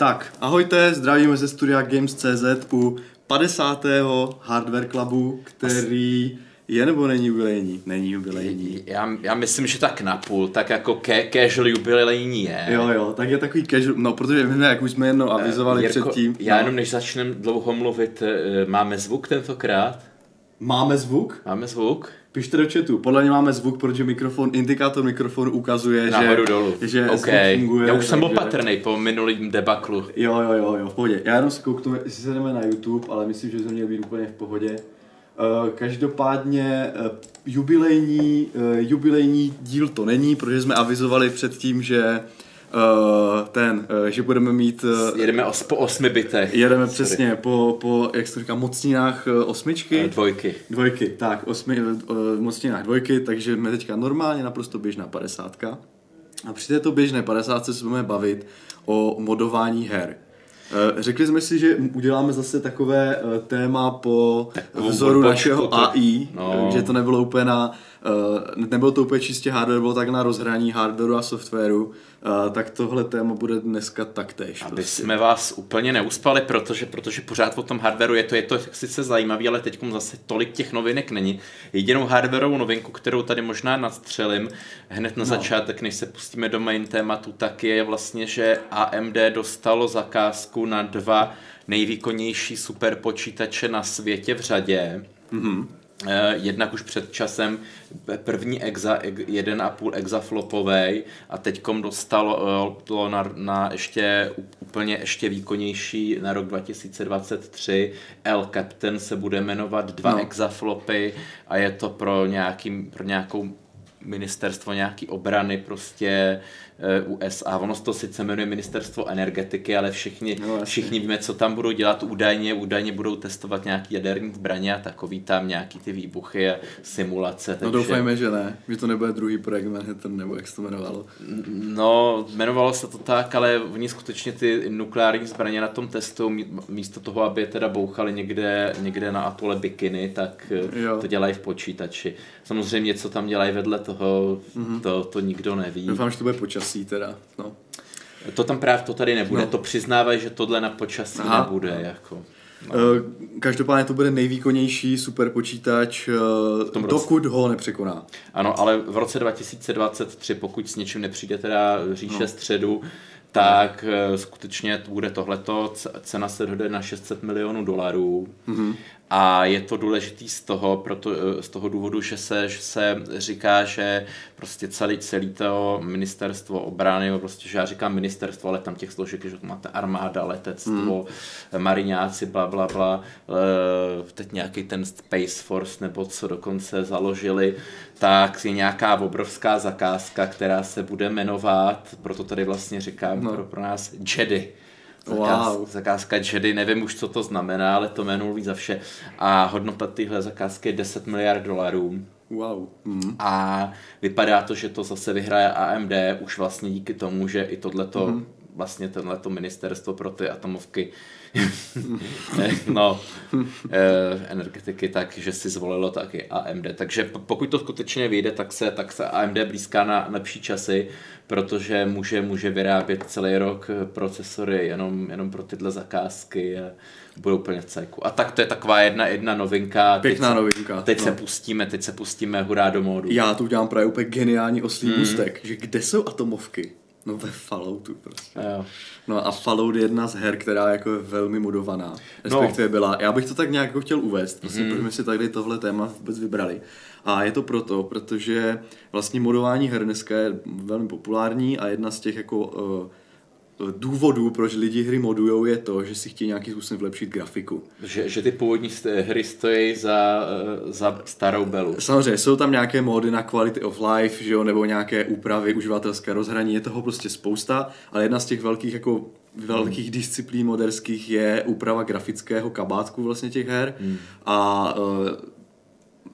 Tak, ahojte, zdravíme ze studia Games.cz u 50. Hardware Clubu, který je nebo není jubilejní? Není jubilejní. Já, já myslím, že tak napůl, tak jako ke, casual jubilejní je. Jo, jo, tak je takový casual, no protože my, jak už jsme jednou avizovali Jirko, předtím. Já no. jenom než začneme dlouho mluvit, eh, máme zvuk tentokrát? Máme zvuk? Máme zvuk? Pište do chatu. Podle mě máme zvuk, protože mikrofon, indikátor mikrofonu ukazuje, Nahoru že, dolů. že OK. zvuk funguje. Já už jsem byl takže- patrný po minulým debaklu. Jo, jo, jo, jo, v pohodě. Já jenom si kouknu, jestli se jdeme na YouTube, ale myslím, že to měl být úplně v pohodě. Uh, každopádně uh, jubilejní, uh, jubilejní díl to není, protože jsme avizovali předtím, že uh, ten, uh, že budeme mít uh, Jedeme os, po osmi bitech. jedeme Sorry. přesně po, po, jak se to říká, mocninách uh, osmičky. Dvojky. Dvojky, tak, osmi, uh, mocninách dvojky, takže jsme teďka normálně naprosto běžná padesátka. A při této běžné padesátce se budeme bavit o modování her. Řekli jsme si, že uděláme zase takové téma po vzoru našeho AI, no. že to nebylo úplně na, eh, nebylo to úplně čistě hardware, bylo tak na rozhraní hardwareu a softwaru, eh, tak tohle téma bude dneska taktéž. Aby prostě. jsme vás úplně neuspali, protože, protože pořád o tom hardwareu je to, je to sice zajímavý, ale teď zase tolik těch novinek není. Jedinou hardwareovou novinku, kterou tady možná nadstřelím hned na No. začátek, než se pustíme do main tématu, tak je vlastně, že AMD dostalo zakázku na dva nejvýkonnější superpočítače na světě v řadě. Mhm. Eh, Jednak už před časem první exa, ex- 1,5 exaflopovej a teďkom dostalo eh, to na, na ještě úplně ještě výkonnější na rok 2023. El Captain se bude jmenovat dva No. exaflopy a je to pro, nějaký, pro nějakou ministerstvo nějaký obrany prostě eh, USA. Ono to sice jmenuje ministerstvo energetiky, ale všichni, No, všichni víme, co tam budou dělat údajně. Údajně budou testovat nějaký jaderní zbraně a takový tam nějaký ty výbuchy a simulace. No takže- doufejme, že ne, že to nebude druhý projekt Manhattan, nebo jak se to jmenovalo. No, jmenovalo se to tak, ale oni skutečně ty nukleární zbraně na tom testu místo toho, aby je teda bouchali někde, někde na atole Bikiny, tak eh, Jo. to dělají v počítači. Samozřejmě, co tam dělají vedle toho, mm-hmm. to, to nikdo neví. Doufám, že to bude počasí teda, no. To tam právě to tady nebude. No. No. To přiznávají, že tohle na počasí Aha. nebude. Jako. No. Každopádně to bude nejvýkonnější superpočítač, eh, dokud ho nepřekoná. Ano, ale v roce 2023, pokud s něčím nepřijde teda říše no. středu, tak eh, skutečně bude tohleto, cena se dojde na 600 milionů dolarů mm-hmm. A je to důležitý z toho, proto, eh, z toho důvodu, že se, že se říká, že prostě celý, celý to ministerstvo obrany, prostě, že já říkám ministerstvo, ale tam těch složek, že to máte armáda, letectvo, mm. mariňáci, bla, bla, bla, eh, teď nějaký ten Space Force nebo co dokonce založili, tak je nějaká obrovská zakázka, která se bude jmenovat, proto tady vlastně říkám No. no. pro, pro nás Jedi. Wow. Zakáz, zakázka Jedi, nevím už, co to znamená, ale to jméno mluví za vše. A hodnota téhle zakázky je 10 miliard dolarů. Wow. Mm. A vypadá to, že to zase vyhraje AMD už vlastně díky tomu, že i tohleto, mm-hmm. Vlastně tenhleto ministerstvo pro ty atomovky no, eh, energetiky, takže si zvolilo taky AMD. Takže po- pokud to skutečně vyjde, tak se, tak se AMD blízká na lepší časy, protože může, může vyrábět celý rok eh, procesory jenom, jenom pro tyhle zakázky a budou úplně v cajku. A tak to je taková jedna, jedna novinka. Teď Pěkná se- novinka. Teď no. se pustíme, teď se pustíme hurá do módu. Já tu udělám právě úplně geniální oslý můstek, že kde jsou atomovky? No ve Falloutu prostě. Jo. No a Fallout je jedna z her, která jako je velmi modovaná. Respektive byla. Já bych to tak nějak jako chtěl uvést, prostě, mm. protože jsme si tady tohle téma vůbec vybrali. A je to proto, protože vlastně modování her dneska je velmi populární a jedna z těch jako uh, důvodů, proč lidi hry modujou, je to, že si chtějí nějakým způsobem vlepšit grafiku. Že, že ty původní hry stojí za, eh, za starou belu. Samozřejmě jsou tam nějaké módy na quality of life, že jo, nebo nějaké úpravy, uživatelské rozhraní, je toho prostě spousta, ale jedna z těch velkých jako velkých disciplín moderských je úprava grafického kabátku vlastně těch her Hmm. a uh,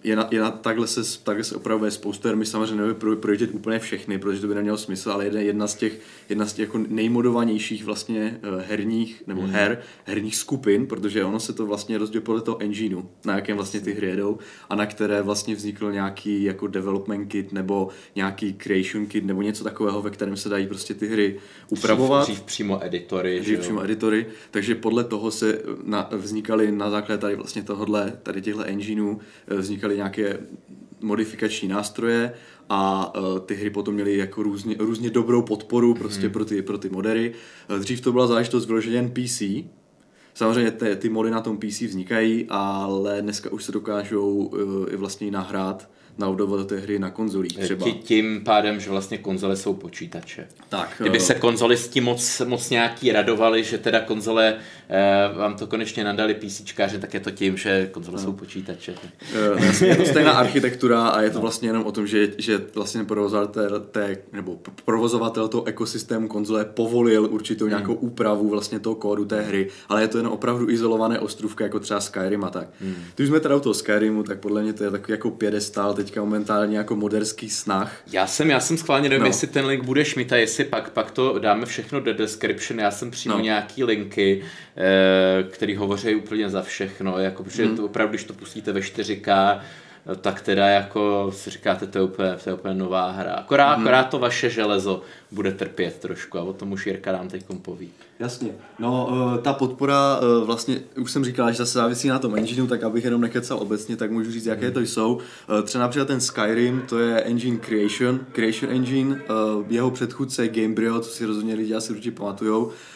je na, je na, takhle, se, takhle se opravuje spoustu her, my samozřejmě nebudeme projíždět úplně všechny, protože to by nemělo smysl, ale jedna, jedna z těch, jedna z těch jako nejmodovanějších vlastně uh, herních, nebo mm. her, herních skupin, protože ono se to vlastně rozdělí podle toho engineu, na jakém vlastně ty hry jedou a na které vlastně vznikl nějaký jako development kit nebo nějaký creation kit nebo něco takového, ve kterém se dají prostě ty hry upravovat. Dřív, dřív přímo editory. Dřív přímo editory, takže podle toho se na, vznikaly na základě tady vlastně tohohle, tady těchto engineů vznikaly nějaké modifikační nástroje a uh, ty hry potom měly jako různě, různě dobrou podporu prostě hmm. pro, ty, pro ty modery. Dřív to byla záležitost vyloženě jen PC, Samozřejmě ty, ty mody na tom PC vznikají, ale dneska už se dokážou uh, i vlastně nahrát naudovat té hry na konzolích třeba. Tím pádem, že vlastně konzole jsou počítače. Tak. Kdyby se konzolisti moc, moc nějaký radovali, že teda konzole eh, vám to konečně nadali PCčkáři, tak je to tím, že konzole no. jsou počítače. Eh, je to stejná architektura a je to no. vlastně jenom o tom, že, že vlastně provozovatel, té, nebo provozovatel toho ekosystému konzole povolil určitou hmm. nějakou úpravu vlastně toho kódu té hry, ale je to jen opravdu izolované ostrůvka, jako třeba Skyrim a tak. Hmm. Když jsme teda u toho Skyrimu, tak podle mě to je takový jako pědestál teďka momentálně jako moderský snah. Já jsem, já jsem schválně nevím, no. jestli ten link budeš mít a jestli pak, pak to dáme všechno do description. Já jsem přímo no. nějaký linky, eh, které hovoří úplně za všechno, jako, protože hmm. to opravdu, když to pustíte ve 4K, tak teda jako si říkáte, to je úplně, to je úplně nová hra. Akorát, hmm. akorát to vaše železo bude trpět trošku a o tom už Jirka nám teď poví. Jasně. No, uh, ta podpora, uh, vlastně, už jsem říkal, že zase závisí na tom engineu, tak abych jenom nekecal obecně, tak můžu říct, jaké to jsou. Uh, třeba například ten Skyrim, to je engine Creation, Creation Engine, jeho předchůdce Gamebryo, co si rozhodně lidi asi určitě pamatujou, Eh,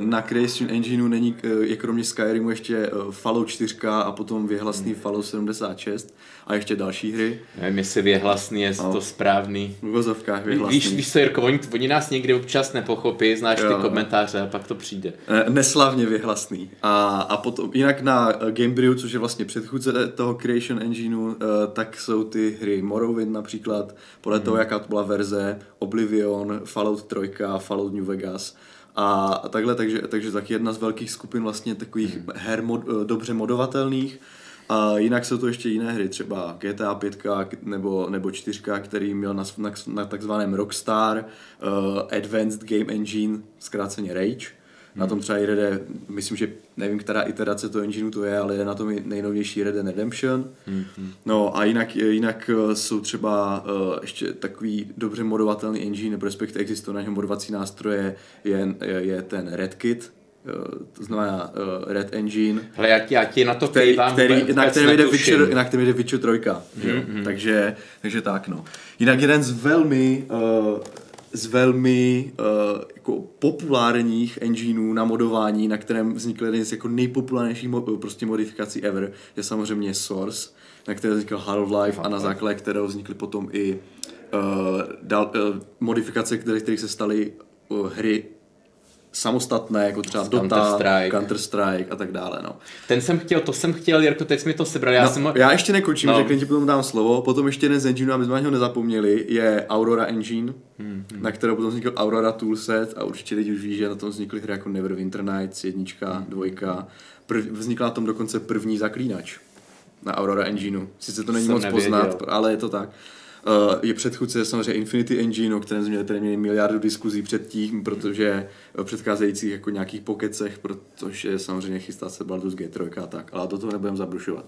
na Creation Engineu není eh, je kromě Skyrimu ještě eh, Fallout 4 a potom věhlasný hmm. Fallout 76 a ještě další hry. Nevím, jestli věhlasný je no. to správný. V vozovkách věhlasný. Víš, víš co, Jirko, oni, oni nás někdy občas nepochopí, znáš jo. ty komentáře a pak to přijde. Neslavně věhlasný. A, a potom, jinak na Gamebryu, což je vlastně předchůdce toho Creation Engineu, tak jsou ty hry Morrowind například, podle hmm. toho, jaká to byla verze, Oblivion, Fallout 3, Fallout New Vegas, a takhle, takže, takže taky jedna z velkých skupin vlastně takových hmm. her mod, eh, dobře modovatelných. A jinak jsou to ještě jiné hry, třeba GTA 5 nebo, nebo 4, který měl na, na, na takzvaném Rockstar uh, Advanced Game Engine, zkráceně Rage. Na tom třeba jede, myslím, že nevím, která iterace toho engineu to je, ale je na tom nejnovější Red Dead Redemption. Mm-hmm. No a jinak, jinak eh, jsou třeba uh, ještě takový dobře modovatelný engine, nebo respektive existují na něm modovací nástroje, je, je, je ten RedKit, Uh, to znamená uh, Red Engine. Hele, já ti, já ti na to který, který, na, kterém jde Witcher, na kterém jde Witcher 3. Mm-hmm. Takže, takže tak no. Jinak jeden z velmi uh, z velmi uh, jako populárních engineů na modování, na kterém vznikl jeden z jako nejpopulárnějších mo- prostě modifikací ever, je samozřejmě Source, na které vznikl Half-Life a na základě kterého vznikly potom i uh, dal, uh, modifikace, které, které se staly uh, hry samostatné, jako třeba Dota, Counter-Strike. Counter-Strike a tak dále. No. Ten jsem chtěl, to jsem chtěl, Jirko, teď jsi mi to sebral. Já, no, jsem... já ještě nekončím, no. řeknu ti potom dám slovo. Potom ještě jeden z engineů, aby jsme ho nezapomněli, je Aurora Engine, hmm, hmm. na kterou potom vznikl Aurora Toolset a určitě lidi už ví, že na tom vznikly hry jako Neverwinter Nights, jednička, hmm. dvojka. Prv, vznikla na tom dokonce první zaklínač na Aurora Engineu. Sice to není jsem moc nevěděl. poznat, ale je to tak. Uh, je předchůdce samozřejmě Infinity Engine, o kterém jsme tady měli miliardu diskuzí předtím, protože v předcházejících jako nějakých pokecech, protože samozřejmě chystá se Baldur's Gate 3 a tak, ale do toho nebudeme zabrušovat.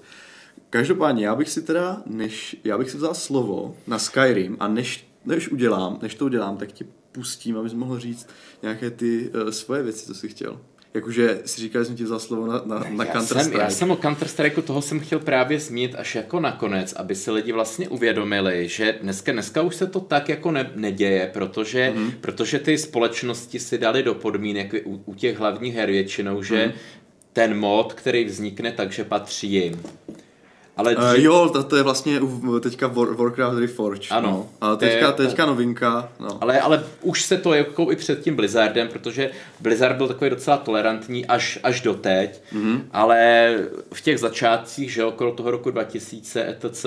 Každopádně, já bych si teda, než, já bych si vzal slovo na Skyrim a než, než udělám, než to udělám, tak ti pustím, abys mohl říct nějaké ty uh, svoje věci, co jsi chtěl. Jakože si říkal, že jsem ti vzal slovo na, na, na Counter-Strike. Já jsem o Counter-Strike toho jsem chtěl právě zmínit až jako nakonec, aby si lidi vlastně uvědomili, že dneska, dneska už se to tak jako ne, neděje, protože, mm-hmm. protože ty společnosti si dali do podmínek u, u těch hlavních her většinou, že mm-hmm. ten mod, který vznikne, takže patří jim. Ale dřív... uh, jo, to, to je vlastně teďka War, Warcraft Reforged. Ano. No. A teďka, je, teďka novinka. No. Ale, ale už se to jako i před tím Blizzardem, protože Blizzard byl takový docela tolerantní až, až do teď, mm-hmm. ale v těch začátcích, že okolo toho roku 2000 etc.,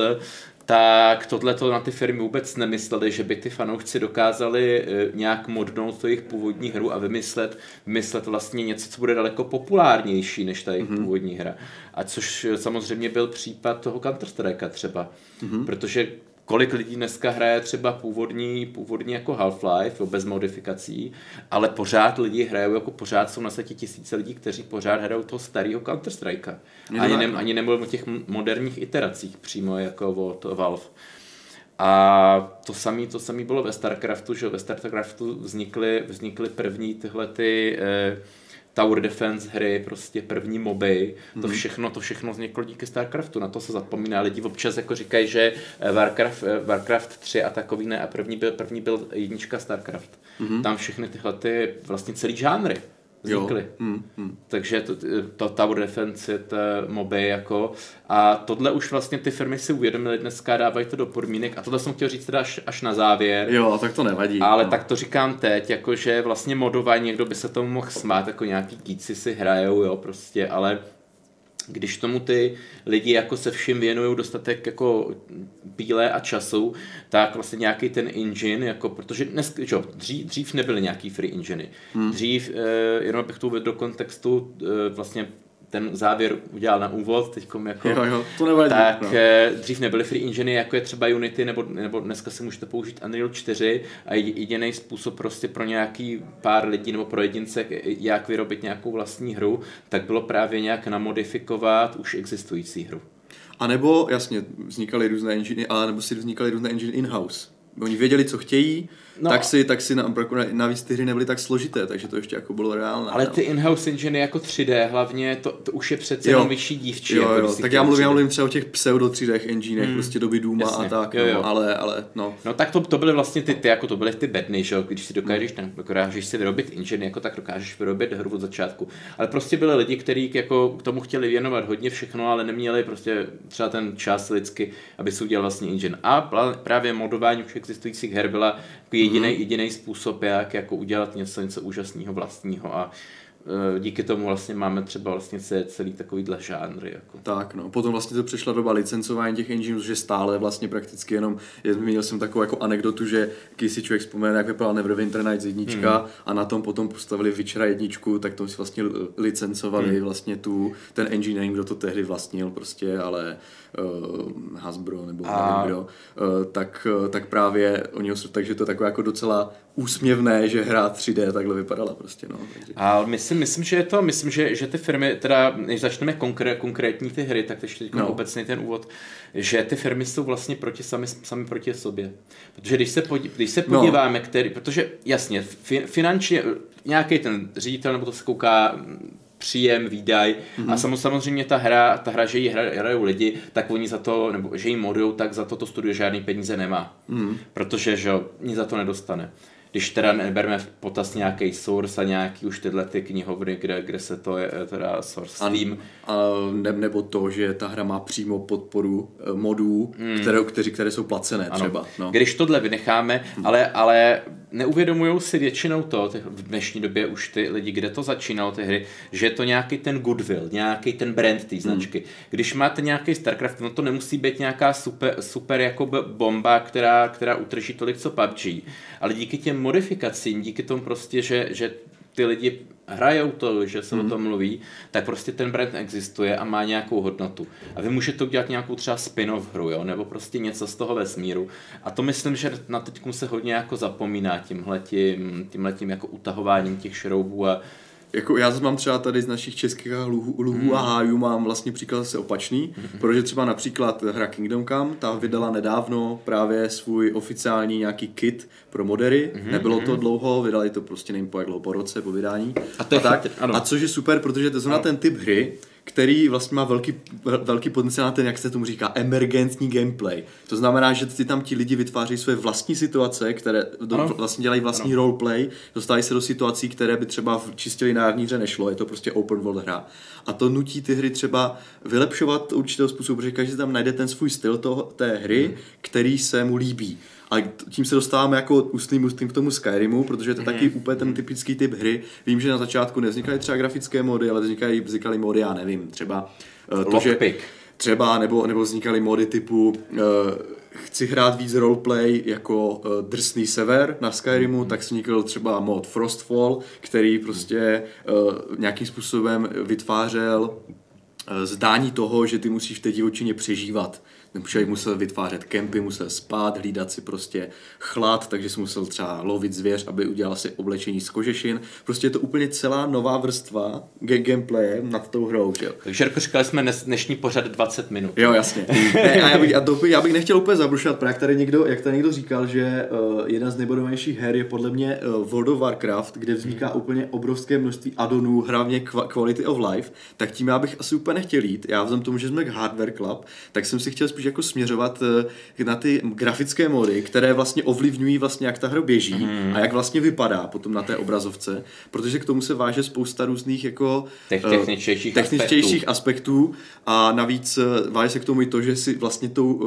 tak tohle to na ty firmy vůbec nemysleli, že by ty fanoušci dokázali eh, nějak modnout tu jejich původní hru a vymyslet, vymyslet vlastně něco, co bude daleko populárnější než ta jejich mm-hmm. původní hra. A což samozřejmě byl případ toho Counter-Strike třeba, mm-hmm. protože kolik lidí dneska hraje třeba původní, původní jako Half-Life, bez modifikací, ale pořád lidi hrajou, jako pořád jsou na světě tisíce lidí, kteří pořád hrajou toho starého Counter-Strike. Ani, ne, ani nemluvím o těch moderních iteracích přímo jako od Valve. A to samé to samý bylo ve StarCraftu, že ve StarCraftu vznikly, vznikly první tyhle ty eh, tower defense hry, prostě první moby, mm-hmm. to mhm. všechno, to všechno vzniklo díky StarCraftu, na to se zapomíná. Lidi občas jako říkají, že eh, Warcraft, eh, Warcraft 3 a takový ne, a první byl, první byl jednička StarCraft. Mm-hmm. Tam všechny tyhle ty vlastně celý žánry vznikly. Hmm, hmm. Takže to, to Tower Defense je to moby jako a tohle už vlastně ty firmy si uvědomily dneska, dávají to do podmínek a tohle jsem chtěl říct teda až, až na závěr. Jo, tak to nevadí. Ale no. tak to říkám teď, jakože vlastně modování, někdo by se tomu mohl smát, jako nějaký kýci si hrajou, jo, prostě, ale když tomu ty lidi jako se vším věnují dostatek jako bílé a času, tak vlastně nějaký ten engine, jako, protože dnes, čo, dřív, dřív nebyly nějaký free engine. Hmm. Dřív, eh, jenom abych to uvedl do kontextu, eh, vlastně ten závěr udělal na úvod, teď jako, jo, jo, to nevadí, tak no. Eh, dřív nebyly free engine, jako je třeba Unity, nebo, nebo dneska si můžete použít Unreal 4 a jediný způsob prostě pro nějaký pár lidí nebo pro jedince, jak vyrobit nějakou vlastní hru, tak bylo právě nějak namodifikovat už existující hru. A nebo, jasně, vznikaly různé engine, ale nebo si vznikaly různé engine in-house. Oni věděli, co chtějí, no. tak si, tak si na, navíc ty hry nebyly tak složité, takže to ještě jako bylo reálné. Ale no. ty in-house engine jako 3D hlavně, to, to už je přece jenom vyšší dívčí. Jo, jako jo. Tak já mluvím, já mluvím třeba o těch pseudo 3D enginech, hmm. prostě doby Duma Jasně. a tak, jo, jo. No, ale, ale no. No tak to, to byly vlastně ty, ty, jako to byly ty bedny, že když si dokážeš, hmm. dokážeš si vyrobit engine, jako tak dokážeš vyrobit hru od začátku. Ale prostě byly lidi, kteří jako k tomu chtěli věnovat hodně všechno, ale neměli prostě třeba ten čas lidsky, aby si udělal vlastně engine. A právě modování už existujících her byla jediný, mm-hmm. jediný způsob, jak jako udělat něco, něco úžasného vlastního a díky tomu vlastně máme třeba vlastně celý takovýhle žánry. Jako. Tak no, potom vlastně to přešla doba licencování těch engineů, že stále vlastně prakticky jenom, měl jsem takovou jako anekdotu, že když si člověk vzpomene, jak vypadal Neverwinter Nights jednička hmm. a na tom potom postavili Witchera jedničku, tak to si vlastně licencovali hmm. vlastně tu, ten engine, nevím, kdo to tehdy vlastnil prostě, ale uh, Hasbro nebo a... nevím kdo, uh, tak, uh, tak právě oni ho takže to je takové jako docela úsměvné, že hra 3D takhle vypadala prostě, no. Takže... A myslím, myslím, že je to, myslím, že, že ty firmy, teda než začneme konkré, konkrétní ty hry, tak ještě teď no. obecně ten úvod, že ty firmy jsou vlastně proti sami, sami proti sobě. Protože když se, podí, když se no. podíváme, no. který, protože jasně, fi, finančně nějaký ten ředitel nebo to se kouká příjem, výdaj mm-hmm. a mhm. samozřejmě ta hra, ta hra, že ji hrajou lidi, tak oni za to, nebo že ji modujou, tak za to to studio žádný peníze nemá. Mm-hmm. Protože, že nic za to nedostane když teda nebereme v potaz nějaký source a nějaký už tyhle ty knihovny, kde, kde se to je teda source Steam. A, a ne, nebo to, že ta hra má přímo podporu eh, modů, hmm. které, kteří, které jsou placené ano. třeba. No. Když tohle vynecháme, hmm. ale, ale neuvědomují si většinou to, ty, v dnešní době už ty lidi, kde to začínalo ty hry, že je to nějaký ten goodwill, nějaký ten brand té značky. Hmm. Když máte nějaký StarCraft, no to nemusí být nějaká super, super jako bomba, která, která utrží tolik co PUBG, ale díky těm modifikacím, díky tomu prostě, že, že ty lidi hrajou to, že se mm. o tom mluví, tak prostě ten brand existuje a má nějakou hodnotu. A vy můžete udělat nějakou třeba spin-off hru, jo? nebo prostě něco z toho vesmíru. A to myslím, že na teďku se hodně jako zapomíná tímhletím, tímhletím jako utahováním těch šroubů a jako já mám třeba tady z našich českých luhů, luhů hmm. a hájů mám vlastně příklad zase opačný, hmm. protože třeba například hra Kingdom Come, ta vydala nedávno právě svůj oficiální nějaký kit pro modery, hmm. nebylo to hmm. dlouho, vydali to prostě nevím po jak dlouho, po roce, po vydání. A, to je a, tak, a což je super, protože to je ten typ hry, který vlastně má velký, velký potenciál na ten, jak se tomu říká, emergentní gameplay. To znamená, že ty tam ti lidi vytváří své vlastní situace, které do, vlastně dělají vlastní ano. roleplay, dostávají se do situací, které by třeba v čistě lineární hře nešlo, je to prostě open world hra. A to nutí ty hry třeba vylepšovat určitého způsobu, protože každý tam najde ten svůj styl toho, té hry, hmm. který se mu líbí. A tím se dostáváme jako ústným ústým k tomu Skyrimu, protože je to taky mhm. úplně ten typický typ hry. Vím, že na začátku nevznikaly třeba grafické mody, ale vznikaly, vznikaly mody, já nevím, třeba uh, to, že, Třeba, nebo, nebo vznikaly mody typu uh, chci hrát víc roleplay jako uh, drsný sever na Skyrimu, mm-hmm. tak vznikl třeba mod Frostfall, který prostě uh, nějakým způsobem vytvářel uh, zdání toho, že ty musíš v té divočině přežívat Člověk musel vytvářet kempy, musel spát, hlídat si prostě chlad, takže si musel třeba lovit zvěř, aby udělal si oblečení z kožešin. Prostě je to úplně celá nová vrstva gameplaye nad tou hrou. Že? Takže jako říkali jsme dnešní pořad 20 minut. Jo, jasně. ne, a já bych, a to, já bych nechtěl úplně zabrušovat, jak tady někdo, jak tady někdo říkal, že uh, jedna z nejbodovanějších her je podle mě uh, World of Warcraft, kde vzniká hmm. úplně obrovské množství adonů, hlavně quality of life, tak tím já bych asi úplně nechtěl jít. Já vzhledem tomu, že jsme Hardware Club, tak jsem si chtěl spíš jako směřovat eh, na ty grafické mody, které vlastně ovlivňují vlastně, jak ta hra běží mm. a jak vlastně vypadá potom na té obrazovce, protože k tomu se váže spousta různých jako eh, techničtějších, techničtějších aspektů. aspektů a navíc eh, váže se k tomu i to, že si vlastně tou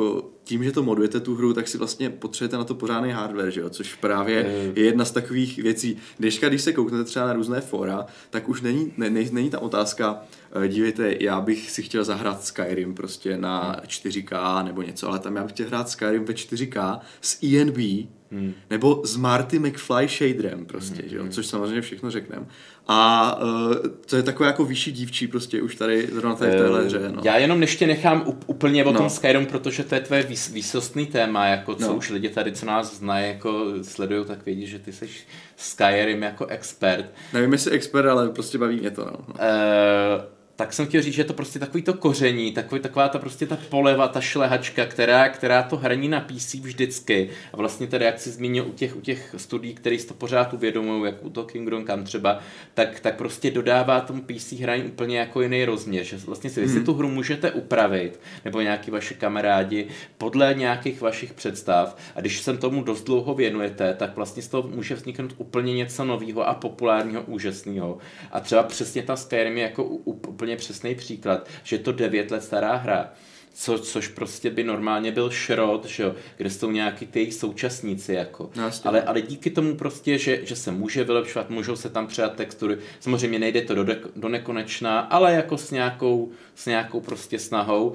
tím, že to modujete tu hru, tak si vlastně potřebujete na to pořádný hardware, že jo? což právě je jedna z takových věcí. Dneška, když se kouknete třeba na různé fora, tak už není, ne, ne, není ta otázka, Eh, dívejte, já bych si chtěl zahrát Skyrim prostě na 4K nebo něco, ale tam já bych chtěl hrát Skyrim ve 4K s ENB, hmm. nebo s Marty McFly shaderem prostě, hmm. že jo? Hmm. což samozřejmě všechno řekneme. A uh, to je takové jako vyšší dívčí prostě už tady zrovna tady v téhle hře. No. Já jenom ještě nechám úplně o no. tom Skyrim, protože to je tvoje výs- výsostný téma, jako co no. už lidi tady, co nás znají, jako sledují, tak vědí, že ty jsi Skyrim jako expert. Nevím, jestli expert, ale prostě baví mě to. No. Uh, tak jsem chtěl říct, že je to prostě takový to koření, takový, taková ta prostě ta poleva, ta šlehačka, která, která to hraní na PC vždycky. A vlastně tedy, jak si zmínil u těch, u těch studií, které si to pořád uvědomují, jak u toho Kingdom Come třeba, tak, tak prostě dodává tomu PC hraní úplně jako jiný rozměr, že vlastně si, hmm. si tu hru můžete upravit, nebo nějaký vaši kamarádi, podle nějakých vašich představ. A když se tomu dost dlouho věnujete, tak vlastně z toho může vzniknout úplně něco nového a populárního, úžasného. A třeba přesně ta Skyrim je jako úplně úplně přesný příklad, že je to 9 let stará hra, co, což prostě by normálně byl šrot, že jo, kde jsou nějaký ty jejich současníci, jako. No, ale, ale díky tomu prostě, že, že se může vylepšovat, můžou se tam přijat textury, samozřejmě nejde to do, de, do nekonečná, ale jako s nějakou, s nějakou prostě snahou,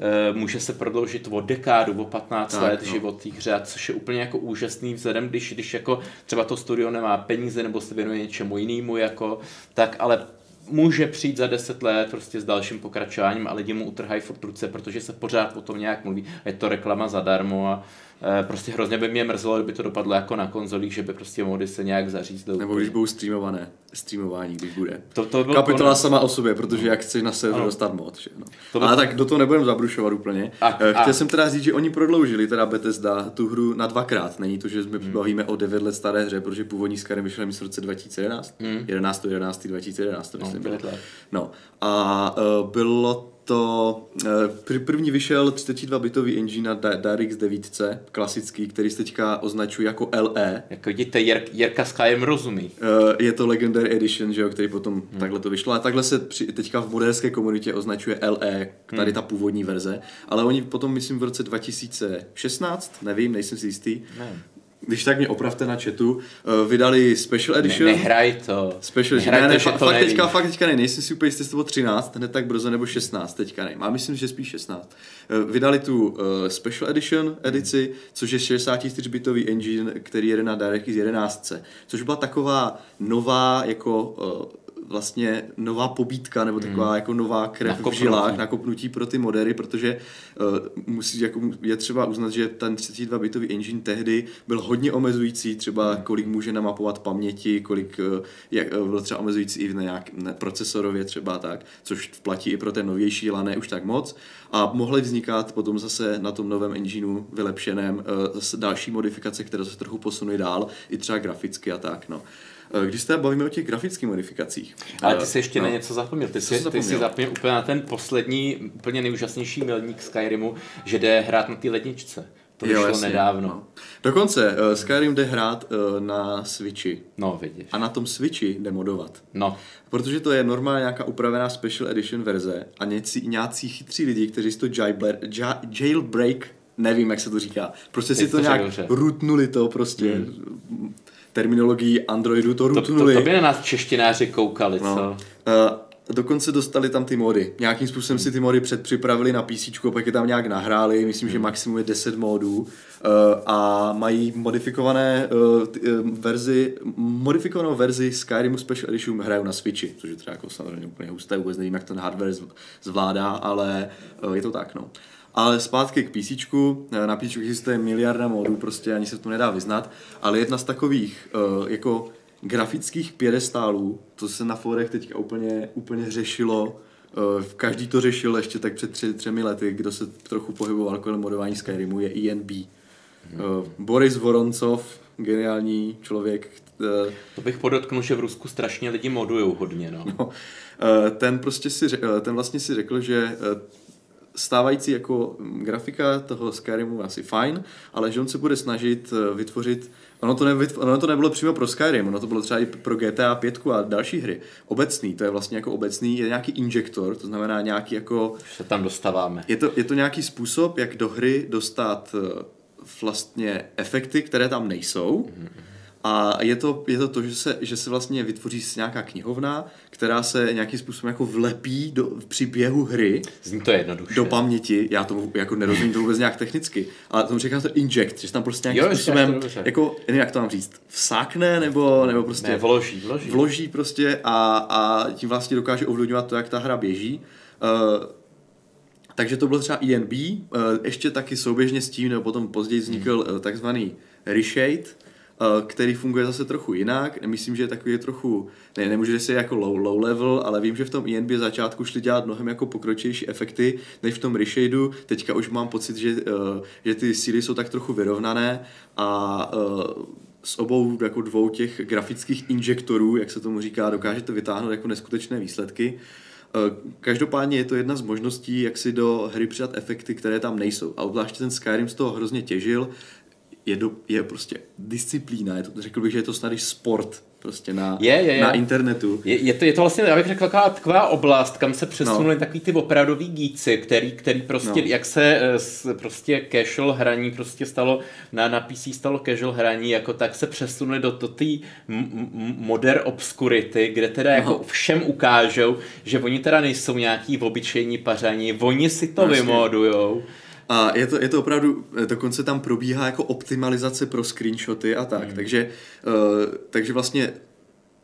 e, může se prodloužit o dekádu, o 15 tak, let no. život té hře, což je úplně jako úžasný vzhledem, když, když jako třeba to studio nemá peníze nebo se věnuje něčemu jinému, jako, tak ale může přijít za deset let prostě s dalším pokračováním a lidi mu utrhají furt ruce, protože se pořád o tom nějak mluví. Je to reklama zadarmo a prostě hrozně by mě mrzelo, kdyby to dopadlo jako na konzolích, že by prostě mody se nějak zařízly. Nebo když budou streamované, streamování, když bude. To, to Kapitola konec. sama o sobě, protože jak chceš na server dostat mod. Že? No. To byl... Ale tak do toho nebudeme zabrušovat úplně. A, eh, Chtěl a... jsem teda říct, že oni prodloužili teda Bethesda tu hru na dvakrát. Není to, že jsme hmm. bavíme o 9 let staré hře, protože původní Skyrim vyšel v roce 2011. Hmm. 11. 11. 2011 to myslím no, bylo. No a uh, bylo to uh, první vyšel 32-bitový engine na DirectX 9, klasický, který se teďka označuje jako LE. Jako vidíte, Jer- Jirka Skyrim rozumí. Uh, je to Legendary Edition, že jo, který potom hmm. takhle to vyšlo. A takhle se při, teďka v moderské komunitě označuje LE, tady hmm. ta původní verze. Ale oni potom, myslím, v roce 2016, nevím, nejsem si jistý, ne když tak mě opravte na chatu, uh, vydali Special Edition. Ne, nehraj to. Special Edition. Ne, ne, fa- fakt, teďka, fakt teďka ne, nejsem si úplně jistý, jestli to bylo 13, hned tak brzo, nebo 16, teďka ne. Má myslím, že spíš 16. Uh, vydali tu uh, Special Edition edici, což je 64-bitový engine, který jede na DirectX 11, což byla taková nová jako uh, vlastně nová pobítka nebo taková hmm. jako nová krev nakopnutí. v žilách, nakopnutí pro ty modery, protože uh, musí, jako, je třeba uznat, že ten 32-bitový engine tehdy byl hodně omezující, třeba hmm. kolik může namapovat paměti, kolik uh, jak, uh, byl třeba omezující i v nějak ne, procesorově třeba tak, což platí i pro ten novější, ale ne už tak moc. A mohly vznikat potom zase na tom novém engineu vylepšeném uh, zase další modifikace, které se trochu posunuly dál, i třeba graficky a tak. No. Eh, když se bavíme o těch grafických modifikacích. Ale ty jsi ještě no. na něco zapomněl. Ty jsi, zapomněl? ty jsi zapomněl úplně na ten poslední, úplně nejúžasnější milník Skyrimu, že jde hrát na té ledničce. To vyšlo jo, jasně, nedávno. No. Dokonce uh, Skyrim jde hrát uh, na Switchi. No, vidíš. A na tom Switchi jde modovat. No. Protože to je normálně nějaká upravená special edition verze a něcí, nějací chytří lidi, kteří si to jailbreak, jailbreak nevím, jak se to říká. Prostě si to, to nějak rutnuli to prostě. Hmm terminologií Androidu to rutnuli. To, to, to by na nás češtináři koukali, no. co? Uh, dokonce dostali tam ty mody. Nějakým způsobem si ty mody předpřipravili na PC, pak je tam nějak nahráli, myslím, že maximum je 10 modů uh, a mají modifikované uh, t, uh, verzi, modifikovanou verzi Skyrimu Special Edition hrajou na Switchi, což je třeba jako samozřejmě úplně husté, vůbec nevím, jak ten hardware zvládá, ale je to tak, no. Ale zpátky k PC. Na PC existuje miliarda modů, prostě ani se to nedá vyznat, ale jedna z takových uh, jako grafických pědestálů, to se na forech teďka úplně, úplně řešilo, uh, každý to řešil ještě tak před tři, třemi lety, kdo se trochu pohyboval kolem modování Skyrimu, je ENB. Hmm. Uh, Boris Voroncov, geniální člověk. Uh, to bych podotknul, že v Rusku strašně lidi modujou hodně. No. no ten prostě si, ten vlastně si řekl, že stávající jako grafika toho Skyrimu asi fajn, ale že on se bude snažit vytvořit Ono to, nevytv- ono to nebylo přímo pro Skyrim, ono to bylo třeba i pro GTA 5 a další hry. Obecný, to je vlastně jako obecný, je nějaký injektor, to znamená nějaký jako... Se tam dostáváme. Je to, je to nějaký způsob, jak do hry dostat eh, vlastně efekty, které tam nejsou. Mm-hmm a je to, je to to, že se, že se vlastně vytvoří nějaká knihovna, která se nějakým způsobem jako vlepí do, při běhu hry. Zní to jednoduše. Do paměti. Já tomu jako nerozumím to vůbec nějak technicky. Ale tomu říkám to inject, že tam prostě nějakým jo, způsobem, jako, nevím, jak to mám říct, vsákne nebo, nebo prostě ne, vloží, vloží. vloží prostě a, a tím vlastně dokáže ovlivňovat to, jak ta hra běží. Uh, takže to bylo třeba ENB, uh, ještě taky souběžně s tím, nebo potom později vznikl hmm. takzvaný Reshade, Eh, který funguje zase trochu jinak. Myslím, že je takový trochu, ne, nemůžu říct jako low, low level, ale vím, že v tom ENB začátku šli dělat mnohem jako pokročilejší efekty než v tom reshadeu. Teďka už mám pocit, že, uh, že ty síly jsou tak trochu vyrovnané a s obou jako dvou těch grafických injektorů, jak se tomu říká, dokážete vytáhnout jako neskutečné výsledky. Každopádně je to jedna z možností, jak si do hry přidat efekty, které tam nejsou. A obzvláště ten Skyrim z toho hrozně těžil, je, do, je prostě disciplína, je to, řekl bych, že je to snad sport prostě na, je, je, je. na internetu. Je, je, to, je to vlastně, já bych řekl, taková, taková oblast, kam se přesunuli no. takový ty opravdoví gíci, který, který prostě, no. jak se eh, prostě casual hraní prostě stalo, na, na PC stalo casual hraní, jako tak se přesunuli do, do té modern obscurity, kde teda no. jako všem ukážou, že oni teda nejsou nějaký obyčejní pařani, oni si to no, vymodujou. A je to, je to opravdu, dokonce tam probíhá jako optimalizace pro screenshoty a tak, hmm. takže, uh, takže vlastně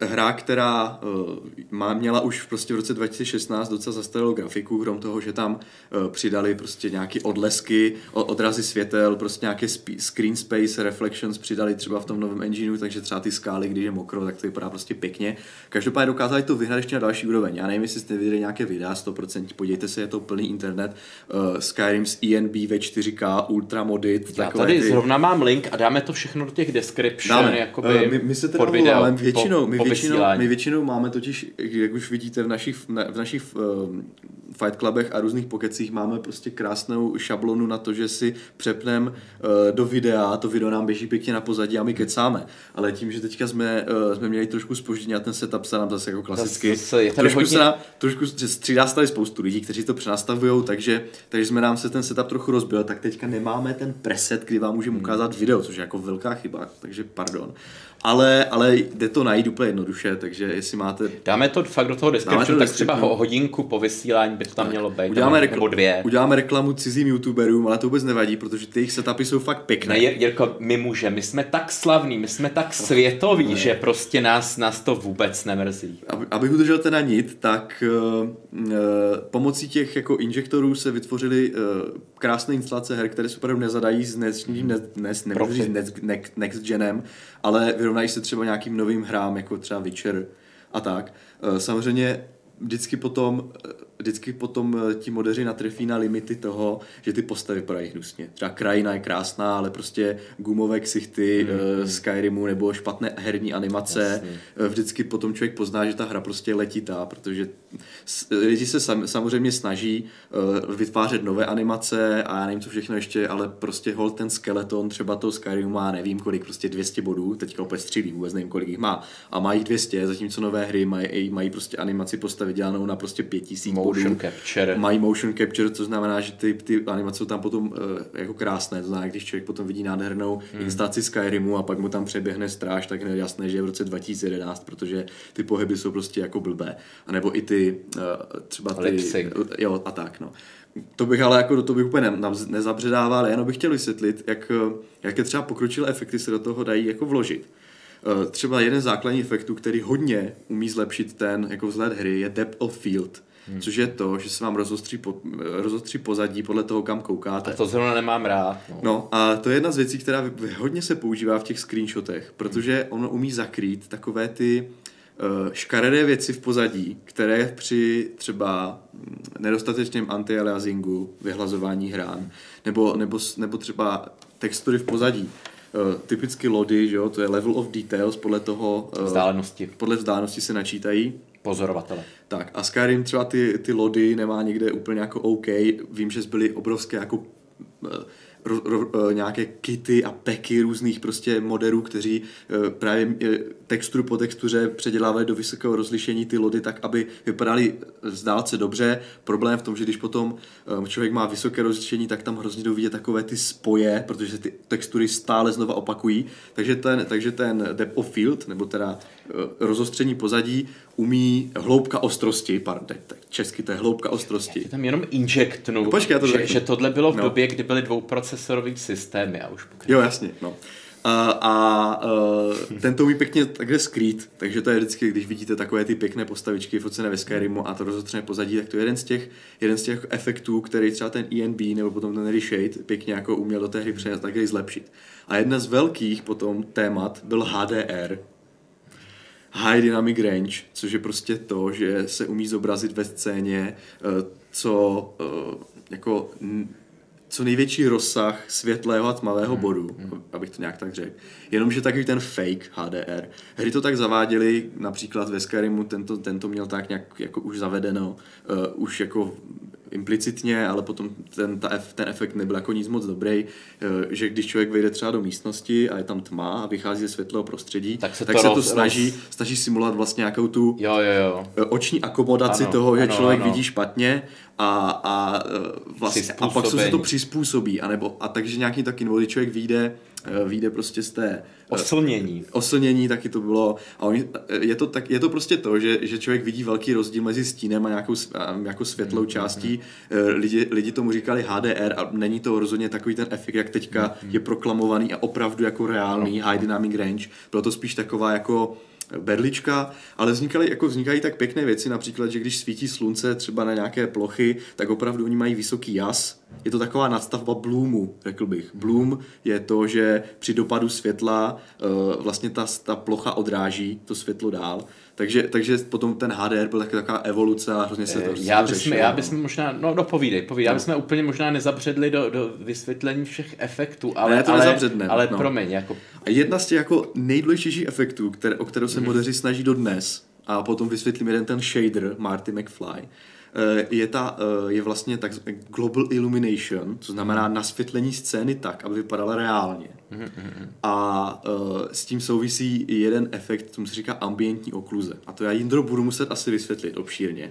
hra, která uh, má, měla už prostě v roce 2016 docela zastaralou grafiku, krom toho, že tam uh, přidali prostě nějaké odlesky, odrazy světel, prostě nějaké screen space reflections přidali třeba v tom novém engineu, takže třeba ty skály, když je mokro, tak to vypadá prostě pěkně. Každopádně dokázali to vyhrát ještě na další úroveň. Já nevím, jestli jste viděli nějaké videa, 100%, podívejte se, je to plný internet. Uh, Skyrim z ENB ve 4K, ultra modit. Já tady ty... zrovna mám link a dáme to všechno do těch description, dáme. jakoby uh, my, my se teda pod video, většinou, po, my, po většinou, my většinou máme totiž, jak už vidíte v našich, v našich um, Fight Clubech a různých pokecích máme prostě krásnou šablonu na to, že si přepnem uh, do videa, to video nám běží pěkně na pozadí a my kecáme. Ale tím, že teďka jsme, uh, jsme měli trošku spoždění a ten setup se nám zase jako klasicky, zase je trošku, hodně... se nám, trošku střídá se tady spoustu lidí, kteří to přenastavují, takže, takže jsme nám se ten setup trochu rozbil, tak teďka nemáme ten preset, kdy vám můžeme hmm. ukázat video, což je jako velká chyba, takže pardon ale, ale jde to najít úplně jednoduše, takže jestli máte... Dáme to fakt do toho description, tak třeba hodinku po vysílání by to tam tak. mělo být, uděláme rekl- nebo dvě. Uděláme reklamu cizím youtuberům, ale to vůbec nevadí, protože ty jejich setupy jsou fakt pěkné. Ne, Jirko, my můžeme, my jsme tak slavní, my jsme tak světoví, ne. že prostě nás, nás to vůbec nemrzí. Aby, abych udržel teda nit, tak uh, uh, pomocí těch jako injektorů se vytvořily uh, krásné instalace her, které se opravdu nezadají s dnešním, ne, dnes, nemůžu říct next, next, next genem, ale vyrovnají se třeba nějakým novým hrám, jako třeba Witcher a tak. Eh, samozřejmě vždycky potom vždycky potom eh, ti modeři natrefí na limity toho, že ty postavy vypadají hnusně. Třeba krajina je krásná, ale prostě gumové ksichty mm, uh, Skyrimu nebo špatné herní animace. Jasně. Eh, vždycky potom člověk pozná, že ta hra prostě letitá, protože lidi se sam, samozřejmě snaží vytvářet nové animace a já nevím co všechno ještě, ale prostě hol ten skeleton třeba toho Skyrimu má nevím kolik, prostě 200 bodů, teďka opět střílí, vůbec nevím kolik jich má. A má jich 200, zatímco nové hry mají, mají prostě animaci postavy dělanou na prostě 5000 Motion bodů. capture. Mají motion capture, což znamená, že ty, ty animace jsou tam potom uh, jako krásné. To znamená, když člověk potom vidí nádhernou hmm. instalaci Skyrimu a pak mu tam přeběhne stráž, tak je jasné, že je v roce 2011, protože ty pohyby jsou prostě jako blbé. A nebo i ty uh, třeba ty... Lip-sync. Jo, a tak, no. To bych ale jako do toho bych úplně ne, nezabředával, jenom bych chtěl vysvětlit, jak, jaké třeba pokročilé efekty se do toho dají jako vložit. Eh, Třeba jeden z základních efektů, který hodně umí zlepšit ten jako vzhled hry, je depth of field. Hmm. Což je to, že se vám rozostří, po, rozostří pozadí podle toho, kam koukáte. A to zrovna nemám rád. No. No a to je jedna z věcí, která hodně se používá v těch screenshotech, protože ono umí zakrýt takové ty uh, škaredé věci v pozadí, které při třeba mm, nedostatečném anti-aliasingu, vyhlazování hrán, nebo, nebo, nebo třeba textury v pozadí. Uh, typicky lody, že jo, to je level of details, podle toho... Uh, Vzdálenosti. Podle vzdálenosti se načítají. Pozorovatele. Tak a Skyrim třeba ty, ty lody nemá někde úplně jako OK. Vím, že byly obrovské jako eh, ro, ro, eh, nějaké kity a peky různých prostě moderů, kteří eh, právě eh, texturu po textuře předělávali do vysokého rozlišení ty lody tak, aby vypadaly z dálce dobře. Problém v tom, že když potom člověk má vysoké rozlišení, tak tam hrozně jdou vidět takové ty spoje, protože se ty textury stále znova opakují. Takže ten, takže ten depth of field, nebo teda rozostření pozadí, umí hloubka ostrosti, pardon, česky to je hloubka ostrosti. Je tam jenom injektnu, No, počkej, já to že, řeknu. že tohle bylo v No. době, kdy byly dvouprocesorový systémy. Já už pokračuji. Jo, jasně, no. A, a uh, ten to umí pěkně takhle skrýt, takže to je vždycky, když vidíte takové ty pěkné postavičky focené ve Skyrimu a to rozotřené pozadí, tak to je jeden z těch, jeden z těch efektů, který třeba ten ENB nebo potom ten Reshade pěkně jako uměl do té hry přenést, takhle zlepšit. A jedna z velkých potom témat byl HDR, High Dynamic Range, což je prostě to, že se umí zobrazit ve scéně, eh, co eh, jako co největší rozsah světlého a tmavého bodu, abych to nějak tak řekl. Jenomže takový ten fake HDR. Hry to tak zaváděly, například ve Skyrimu tento, tento měl tak nějak jako už zavedeno, uh, už jako implicitně, ale potom ten, ta, ten efekt nebyl jako nic moc dobrý, eh, že když člověk vejde třeba do místnosti a je tam tma a vychází ze světlého prostředí, Tak se tak to se to roz- snaží, snaží simulovat vlastně nějakou tu Jo, jo, jo. eh, oční akomodaci Ano, toho, že ano, člověk ano. vidí špatně a, a, eh, vlastně, a pak se to přizpůsobí. A, nebo, a takže nějaký taky, nebo když člověk vyjde, vyjde prostě z té eh, Oslnění. oslnění taky to bylo. A oni, je, to tak, je to prostě to, že, že člověk vidí velký rozdíl mezi stínem a nějakou, a jako světlou částí. Eh, Lidi, lidi tomu říkali HDR a není to rozhodně takový ten efekt, jak teďka je proklamovaný a opravdu jako reálný high dynamic range. Bylo to spíš taková jako berlička, ale vznikaly, jako vznikají tak pěkné věci, například, že když svítí slunce třeba na nějaké plochy, tak opravdu oni mají vysoký jas. Je to taková nadstavba bloomu, řekl bych. Bloom je to, že při dopadu světla eh, vlastně ta, ta plocha odráží to světlo dál. Takže, takže potom ten HDR byl taky taková evoluce a hrozně se to, se Já to bychom, já no. bychom možná, no, no povídej, povídej, já No. bychom úplně možná nezabředli do, do vysvětlení všech efektů, ale, Ne, to ale, ale no. promiň, jako A jedna z těch jako nejdůležitějších efektů, které, o kterou se modeři snaží dodnes, a potom vysvětlím jeden ten shader, Marty McFly, eh, je, ta, eh, je vlastně tak global illumination, co znamená nasvětlení scény tak, aby vypadala reálně. A eh, s tím souvisí jeden efekt, tomu se říká ambientní okluze. A to já Jindro budu muset asi vysvětlit obšírně.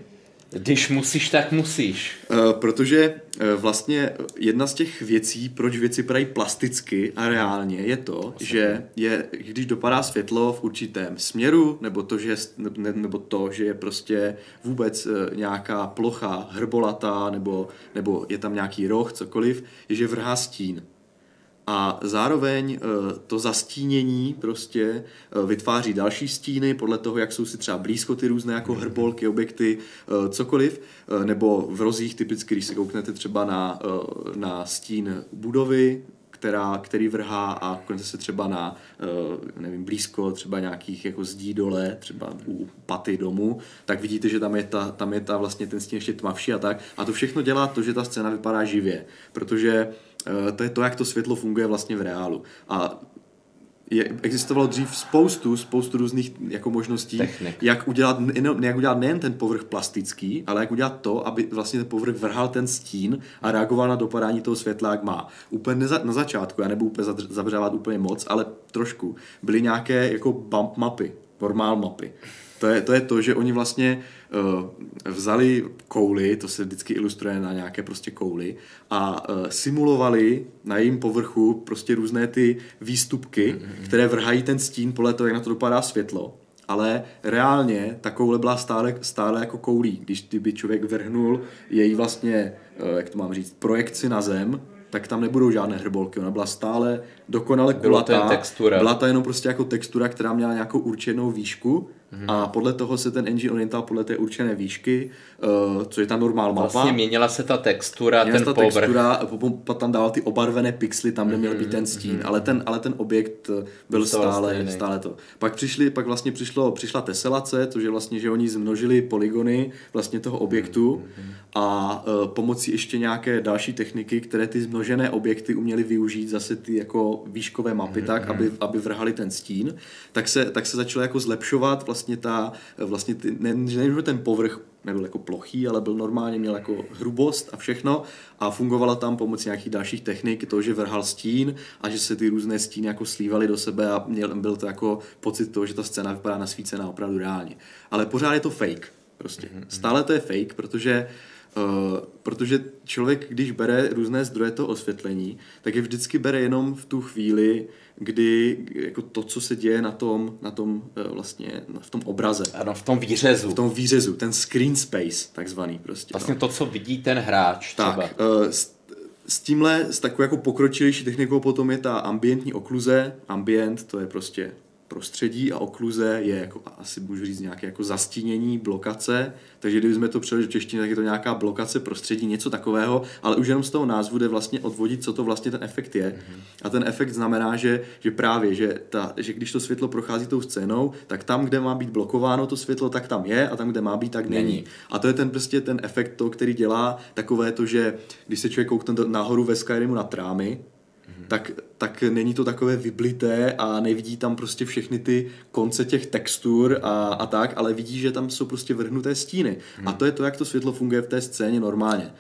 Když musíš, tak musíš. Eh, protože eh, vlastně jedna z těch věcí, proč věci vypadají plasticky a reálně, je to, že je, když dopadá světlo v určitém směru, nebo to, že, ne, nebo to, že je prostě vůbec eh, nějaká plocha hrbolatá, nebo, nebo je tam nějaký roh, cokoliv, je, že vrhá stín. A zároveň eh, to zastínění prostě eh, vytváří další stíny podle toho, jak jsou si třeba blízko ty různé jako hrbolky, objekty, eh, cokoliv, nebo v rozích typicky, když se kouknete třeba na, na stín budovy, která, který vrhá a kouknete se třeba na, eh, nevím, blízko třeba nějakých jako zdí dole, třeba u paty domu, tak vidíte, že tam je, ta, tam je ta vlastně ten stín ještě tmavší a tak. A to všechno dělá to, že ta scéna vypadá živě, protože eh, to je to, jak to světlo funguje vlastně v reálu. A je, existovalo dřív spoustu, spoustu různých jako možností, Technik. jak udělat, ne, jak udělat nejen ten povrch plastický, ale jak udělat to, aby vlastně ten povrch vrhal ten stín a reagoval na dopadání toho světla, jak má. Úplně neza, na začátku, já nebudu úplně zabředávat úplně moc, ale trošku, byly nějaké jako bump mapy, normál mapy. To je, to je to, že oni vlastně uh, vzali kouli, to se vždycky ilustruje na nějaké prostě kouli, a uh, simulovali na jejím povrchu prostě různé ty výstupky, mm-hmm. které vrhají ten stín podle toho, jak na to dopadá světlo ale reálně ta koule byla stále, stále jako koulí. Když by člověk vrhnul její vlastně, jak to mám říct, projekci na zem, tak tam nebudou žádné hrbolky. Ona byla stále dokonale kulatá. Byla to textura. Byla to jenom prostě jako textura, která měla nějakou určenou výšku mm-hmm. a podle toho se ten engine orientoval podle té určené výšky, uh, co je ta normál mapa. Vlastně měnila se ta textura, měnila ten ta povrch. textura, potom tam dával ty obarvené pixely tam, kde měl být ten stín, mm-hmm. ale, ten, ale ten objekt eh, byl stále, stále to. Pak přišli, pak vlastně přišlo, přišla teselace, což je vlastně, že oni zmnožili polygony vlastně toho objektu mm-hmm. a uh, pomocí ještě nějaké další techniky, které ty zmnožené objekty uměli využít zase ty jako výškové mapy mm-hmm. tak, aby, aby vrhali ten stín, tak se, tak se začalo jako zlepšovat vlastně vlastně ta, vlastně ty, ne, že ten povrch nebyl jako plochý, ale byl normálně, měl jako hrubost a všechno a fungovala tam pomocí nějakých dalších technik, to, že vrhal stín a že se ty různé stíny jako slívaly do sebe a měl, byl to jako pocit toho, že ta scéna vypadá nasvícená opravdu reálně. Ale pořád je to fake, prostě. Mm-hmm. Stále to je fake, protože Uh, protože člověk, když bere různé zdroje toho osvětlení, tak je vždycky bere jenom v tu chvíli, kdy jako to, co se děje na tom, na tom eh, vlastně, v tom obraze. Ano, v tom výřezu. V tom výřezu, ten screen space takzvaný prostě. Vlastně no. to, co vidí ten hráč tak, třeba. Uh, s, s tímhle, s takovou jako pokročilejší technikou potom je ta ambientní okluze. Ambient, to je prostě prostředí a okluze je jako, asi můžu říct nějaké jako zastínění, blokace, takže kdybychom to přeli do češtiny, tak je to nějaká blokace prostředí, něco takového, ale už jenom z toho názvu jde vlastně odvodit, co to vlastně ten efekt je. Mm-hmm. A ten efekt znamená, že, že právě, že, ta, že když to světlo prochází tou scénou, tak tam, kde má být blokováno to světlo, tak tam je a tam, kde má být, tak není. není. A to je ten prostě ten efekt, to, který dělá takové to, že když se člověk koukne nahoru ve Skyrimu na trámy, tak, tak není to takové vyblité a nevidí tam prostě všechny ty konce těch textur a, a tak, ale vidí, že tam jsou prostě vrhnuté stíny. Hmm. A to je to, jak to světlo funguje v té scéně normálně.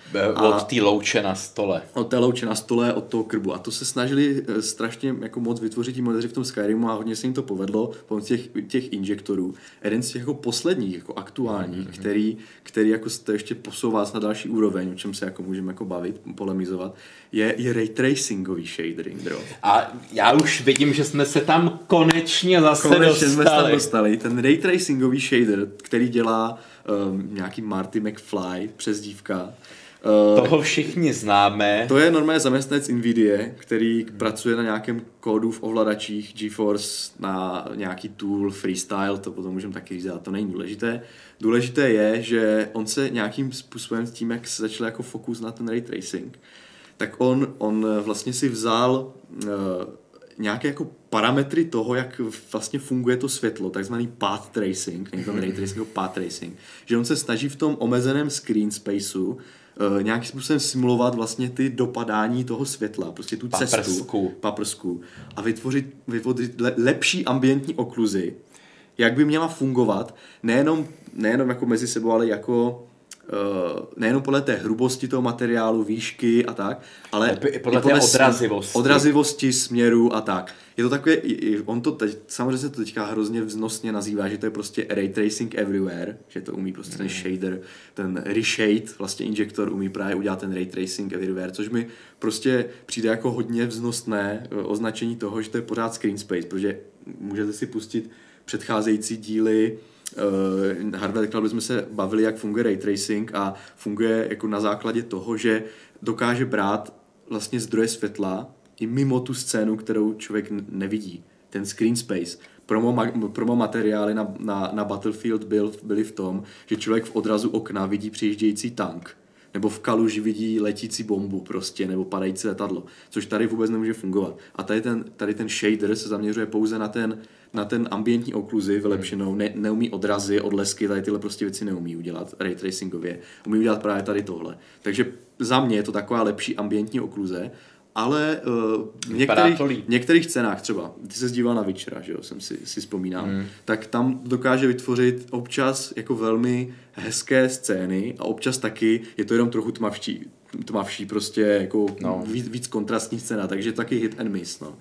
Od té louče na stole. Od té louče na stole, od toho krbu. A to se snažili eh, strašně jako moc vytvořit ti modeři v tom Skyrimu a hodně se jim to povedlo pomocí těch, těch injektorů. Jeden z těch jako posledních, jako aktuálních, hmm. který, který jako to ještě posouvá na další úroveň, o čem se jako můžeme jako bavit, polemizovat, je, je ray tracingový shadering, bro. A já už vidím, že jsme se tam konečně zase konečně dostali. jsme se tam dostali. Ten ray tracingový shader, který dělá um, nějaký Marty McFly, přezdívka, Uh, Toho všichni známe. To je normálně zaměstnanec NVIDIA, který pracuje na nějakém kódu v ovladačích GeForce na nějaký tool, freestyle, to potom můžeme taky říct, ale to není důležité. Důležité je, že on se nějakým způsobem s tím, jak se začal jako fokus na ten ray tracing, tak on, on vlastně si vzal uh, nějaké jako parametry toho, jak vlastně funguje to světlo, takzvaný path tracing, není to ray tracing, jako path tracing, že on se snaží v tom omezeném screen spaceu uh, nějakým způsobem simulovat vlastně ty dopadání toho světla, prostě tu paprsku. cestu, paprsku a vytvořit, vytvořit le, lepší ambientní okluzy, jak by měla fungovat, nejenom, nejenom jako mezi sebou, ale jako Eh, nejenom podle té hrubosti toho materiálu, výšky a tak, ale i podle, i podle té odrazivosti. odrazivosti, směru a tak. Je to takové, on to teď, samozřejmě se to teďka hrozně vznosně nazývá, že to je prostě ray tracing everywhere, že to umí prostě mm. ten shader, ten reshade, vlastně injektor umí právě udělat ten ray tracing everywhere, což mi prostě přijde jako hodně vznosné eh, označení toho, že to je pořád screen space, protože můžete si pustit předcházející díly uh, Hardware Club jsme se bavili, jak funguje ray tracing a funguje jako na základě toho, že dokáže brát vlastně zdroje světla i mimo tu scénu, kterou člověk nevidí. Ten screen space. Promo, ma- promo materiály na, na, na Battlefield byl, byly v tom, že člověk v odrazu okna vidí přijíždějící tank nebo v kaluži vidí letící bombu prostě, nebo padající letadlo, což tady vůbec nemůže fungovat. A tady ten, tady ten shader se zaměřuje pouze na ten, na ten ambientní okluzi vylepšenou, ne, neumí odrazy, odlesky, tady tyhle prostě věci neumí udělat ray tracingově. Umí udělat právě tady tohle. Takže za mě je to taková lepší ambientní okluze, ale uh, v některých, v některých cenách třeba, ty se zdíval na Witchera, že jo, jsem si, si vzpomínal, mm. tak tam dokáže vytvořit občas jako velmi hezké scény a občas taky je to jenom trochu tmavší, tmavší prostě jako no. víc, víc kontrastní scéna, takže taky hit and miss, no.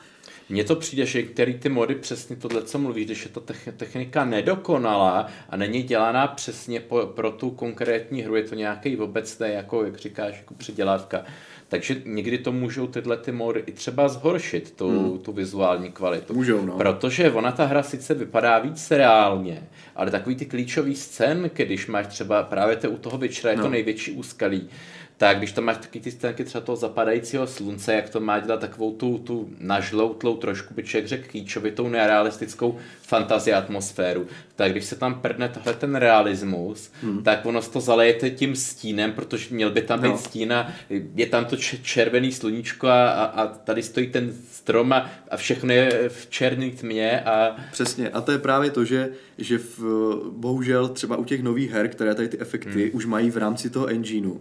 Mně to přijde, že který ty mody přesně tohle, co mluvíš, když je to technika nedokonalá a není dělaná přesně po, pro tu konkrétní hru, je to nějaký obecný, jako jak říkáš, jako předělávka, takže někdy to můžou tyhle ty mody i třeba zhoršit, tu, hmm. tu vizuální kvalitu. Můžou, no. Protože ona ta hra sice vypadá víc reálně, ale takový ty klíčový scén, když máš třeba právě te u toho večera, je no. to největší úskalí, tak když tam máš taky ty scénky třeba toho zapadajícího slunce, jak to má dělat takovou tu, tu nažloutlou trošku, by člověk řekl kýčovitou nerealistickou fantazii atmosféru, tak když se tam prdne tohle ten realismus, hmm. tak ono to zalejete tím stínem, protože měl by tam no. být stín a je tam to červený sluníčko a, a, a tady stojí ten strom a, a všechno je v černé tmě a... Přesně a to je právě to, že, že v, bohužel třeba u těch nových her, které tady ty efekty hmm. už mají v rámci toho engineu,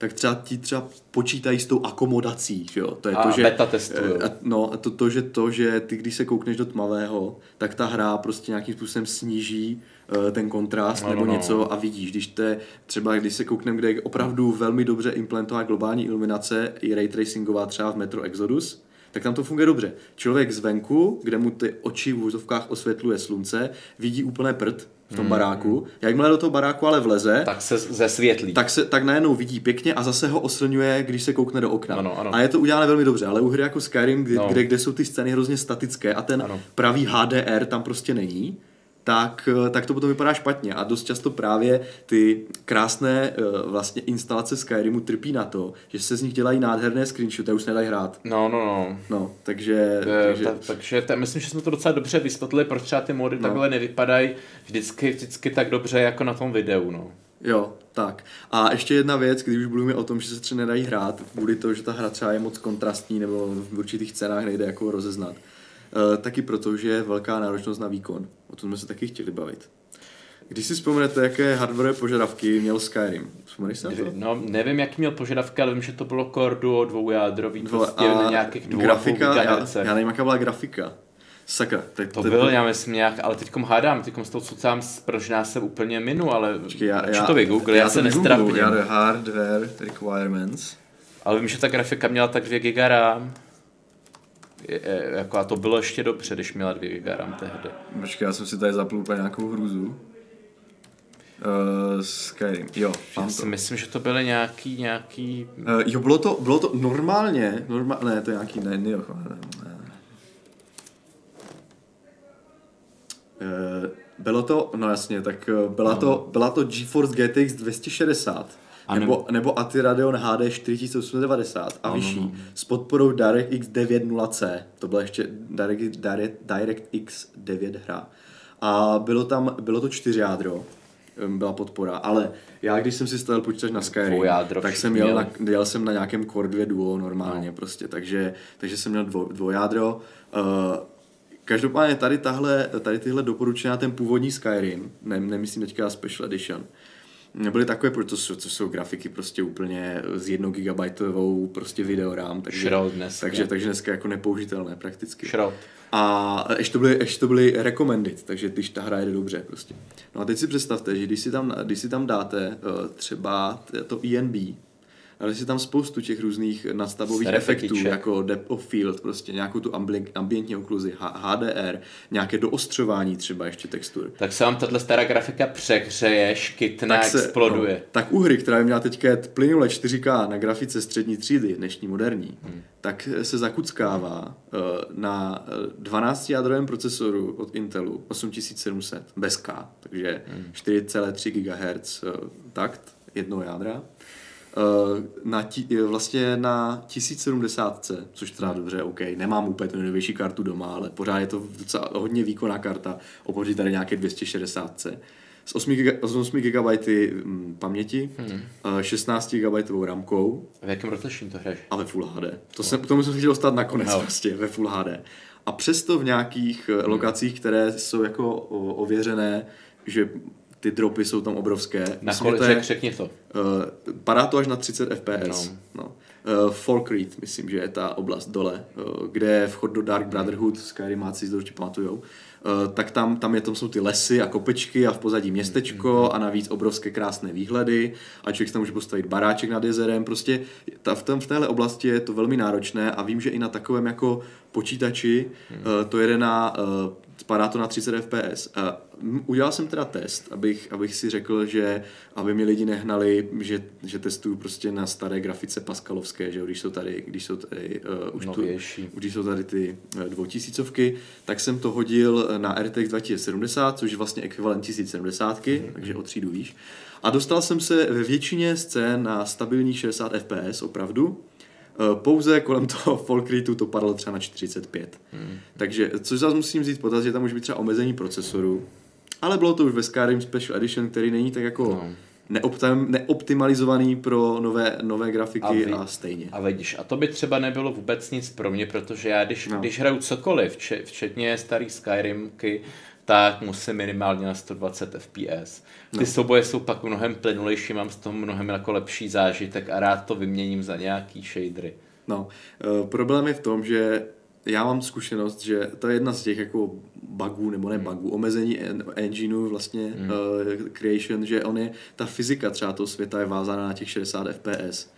tak třeba ti třeba počítají s tou akomodací, že jo? To je a to, že, beta testují. Eh, no, a to, to, že to, že ty, když se koukneš do tmavého, tak ta hra prostě nějakým způsobem sníží uh, ten kontrast no, nebo no, no. něco a vidíš, když te, třeba když se koukneme, kde je opravdu velmi dobře implementovaná globální iluminace i ray tracingová třeba v Metro Exodus, tak tam to funguje dobře. Člověk zvenku, kde mu ty oči v úzovkách osvětluje slunce, vidí úplné prd, v tom hmm. baráku. Jakmile do toho baráku ale vleze, tak se zesvětlí. Tak, se, tak najednou vidí pěkně a zase ho oslňuje, když se koukne do okna. Ano, ano. A je to udělané velmi dobře, ale u hry jako Skyrim, kde, no. kde, kde jsou ty scény hrozně statické a ten ano. pravý HDR tam prostě není, tak, eh, tak to potom vypadá špatně a dost často právě ty krásné uh, vlastně instalace Skyrimu trpí na to, že se z nich dělají nádherné screenshoty a už se nedají hrát. No, no, no. No, takže... E, takže, ta, takže ta, myslím, že jsme to docela dobře vysvětlili, proč třeba ty mody no. takhle nevypadají vždycky, vždycky tak dobře jako na tom videu, no. Jo, tak. A ještě jedna věc, když už mluvíme o tom, že se třeba nedají hrát, kvůli to, že ta hra třeba je moc kontrastní nebo v určitých cenách nejde jako rozeznat Eh, taky proto, že je velká náročnost na výkon. O tom jsme se taky chtěli bavit. Když si vzpomenete, jaké hardware požadavky měl Skyrim? Vzpomeneš se na to? No, nevím, jaký měl požadavky, ale vím, že to bylo Core Duo dvoujádrový, Dvo, prostě na nějakých dvou grafika, já, já, nevím, jaká byla grafika. Sakra. Tak to, to byl, já myslím nějak, ale teďkom hádám, teďkom s tou cucám, proč nás se úplně minu, ale Počkej, já, já, to vygoogle, já, já se nestrapím. Já hardware requirements. Ale vím, že ta grafika měla tak 2 GB RAM jako a to bylo ještě dobře, když měla 2 GB RAM tehdy. Počkej, já jsem si tady zapl úplně nějakou hruzu. Uh, Skyrim, jo. Já si to. myslím, že to byly nějaký, nějaký... Uh, jo, bylo to, bylo to normálně, normál, ne, to je nějaký, ne, ne, ne, ne. Uh, bylo to, no jasně, tak byla, no. to, byla to GeForce GTX 260. A nebo, nebo ATI Radeon HD 4890 a ano, vyšší no. s podporou DirectX 9.0C. To byla ještě Direct, Direct, DirectX 9 hra. A bylo tam, bylo to čtyři jádro, byla podpora, ale já když jsem si stavil počítač na Skyrim, tak jsem jel, na, jel jsem na nějakém Core 2 Duo normálně no. prostě, takže, takže jsem měl dvo, dvojádro. Uh, každopádně tady, tahle, tady tyhle doporučená ten původní Skyrim, ne, nemyslím teďka Special Edition, Nebyly takové, jsou, co jsou grafiky prostě úplně s jednou gigabajtovou prostě videorám, takže, Šrot dneska. takže, takže dneska jako nepoužitelné prakticky. Šrot. A ještě to, byly, ještě to byly recommended, takže když ta hra jde dobře prostě. No a teď si představte, že když si tam, když si tam dáte uh, třeba to ENB, ale si tam spoustu těch různých nadstavových efektů, jako depth of field, prostě nějakou tu ambientní okluzi, HDR, nějaké doostřování třeba ještě textur. Tak se vám tahle stará grafika přehřeje, škytne, tak se, exploduje. No, tak u hry, která by měla teďka plynule 4K na grafice střední třídy, dnešní moderní, hmm. tak se zakuckává uh, na 12 jádrovém procesoru od Intelu 8700 bez K, takže hmm. 4,3 GHz uh, takt jednou jádra Eh, na tí, vlastně na 1070, což teda dobře, OK, nemám úplně tu nejnovější kartu doma, ale pořád je to docela hodně výkonná karta oproti tady nějaké 260. S 8, giga, s 8 GB hm, paměti, hmm. 16 GB ramkou. V jakém rozlišení to hraješ? A ve Full HD. To jsem, k tomu jsem chtěl dostat nakonec no. prostě, ve Full HD. A přesto v nějakých hmm. lokacích, které jsou jako ověřené, že ty dropy jsou tam obrovské. Na kolik, je, řekni to. Uh, padá to až na 30 fps. No. No. uh, Falkreath, myslím, že je ta oblast dole, uh, kde je vchod do Dark Brotherhood, Skyrim máci si to určitě pamatujou, uh, tak tam, tam, je, tam jsou ty lesy a kopečky a v pozadí městečko a navíc obrovské krásné výhledy a člověk tam může postavit baráček nad jezerem, prostě ta, v, tom, v téhle oblasti je to velmi náročné a vím, že i na takovém jako počítači uh, to jede na, uh, spadá to na 30 fps. Uh, udělal jsem teda test, abych, abych si řekl, že aby mi lidi nehnali, že, že testuju prostě na staré grafice Pascalovské, že když jsou tady, když jsou tady, uh, už tu, když jsou tady ty uh, dvoutisícovky, tak jsem to hodil na RTX 2070, což je vlastně ekvivalent 1070, mm-hmm. takže o třídu výš. A dostal jsem se ve většině scén na stabilní 60 fps opravdu, pouze kolem toho Folkritu to padlo třeba na 45. Hmm. Takže, což zase musím říct potaz, že tam může být třeba omezení procesoru, ale bylo to už ve Skyrim Special Edition, který není tak jako no. neoptim, neoptimalizovaný pro nové, nové grafiky a, vy, a stejně. A vidíš, a to by třeba nebylo vůbec nic pro mě, protože já když, no. když hraju cokoliv, včetně starých Skyrimky, tak musím minimálně na 120 fps. Ty no. souboje jsou pak mnohem plynulejší, mám z toho mnohem jako lepší zážitek a rád to vyměním za nějaký shadery. No, uh, problém je v tom, že já mám zkušenost, že to je jedna z těch jako bugů, nebo ne hmm. bugů, omezení engineu vlastně hmm. uh, creation, že on je, ta fyzika třeba toho světa je vázána na těch 60 fps.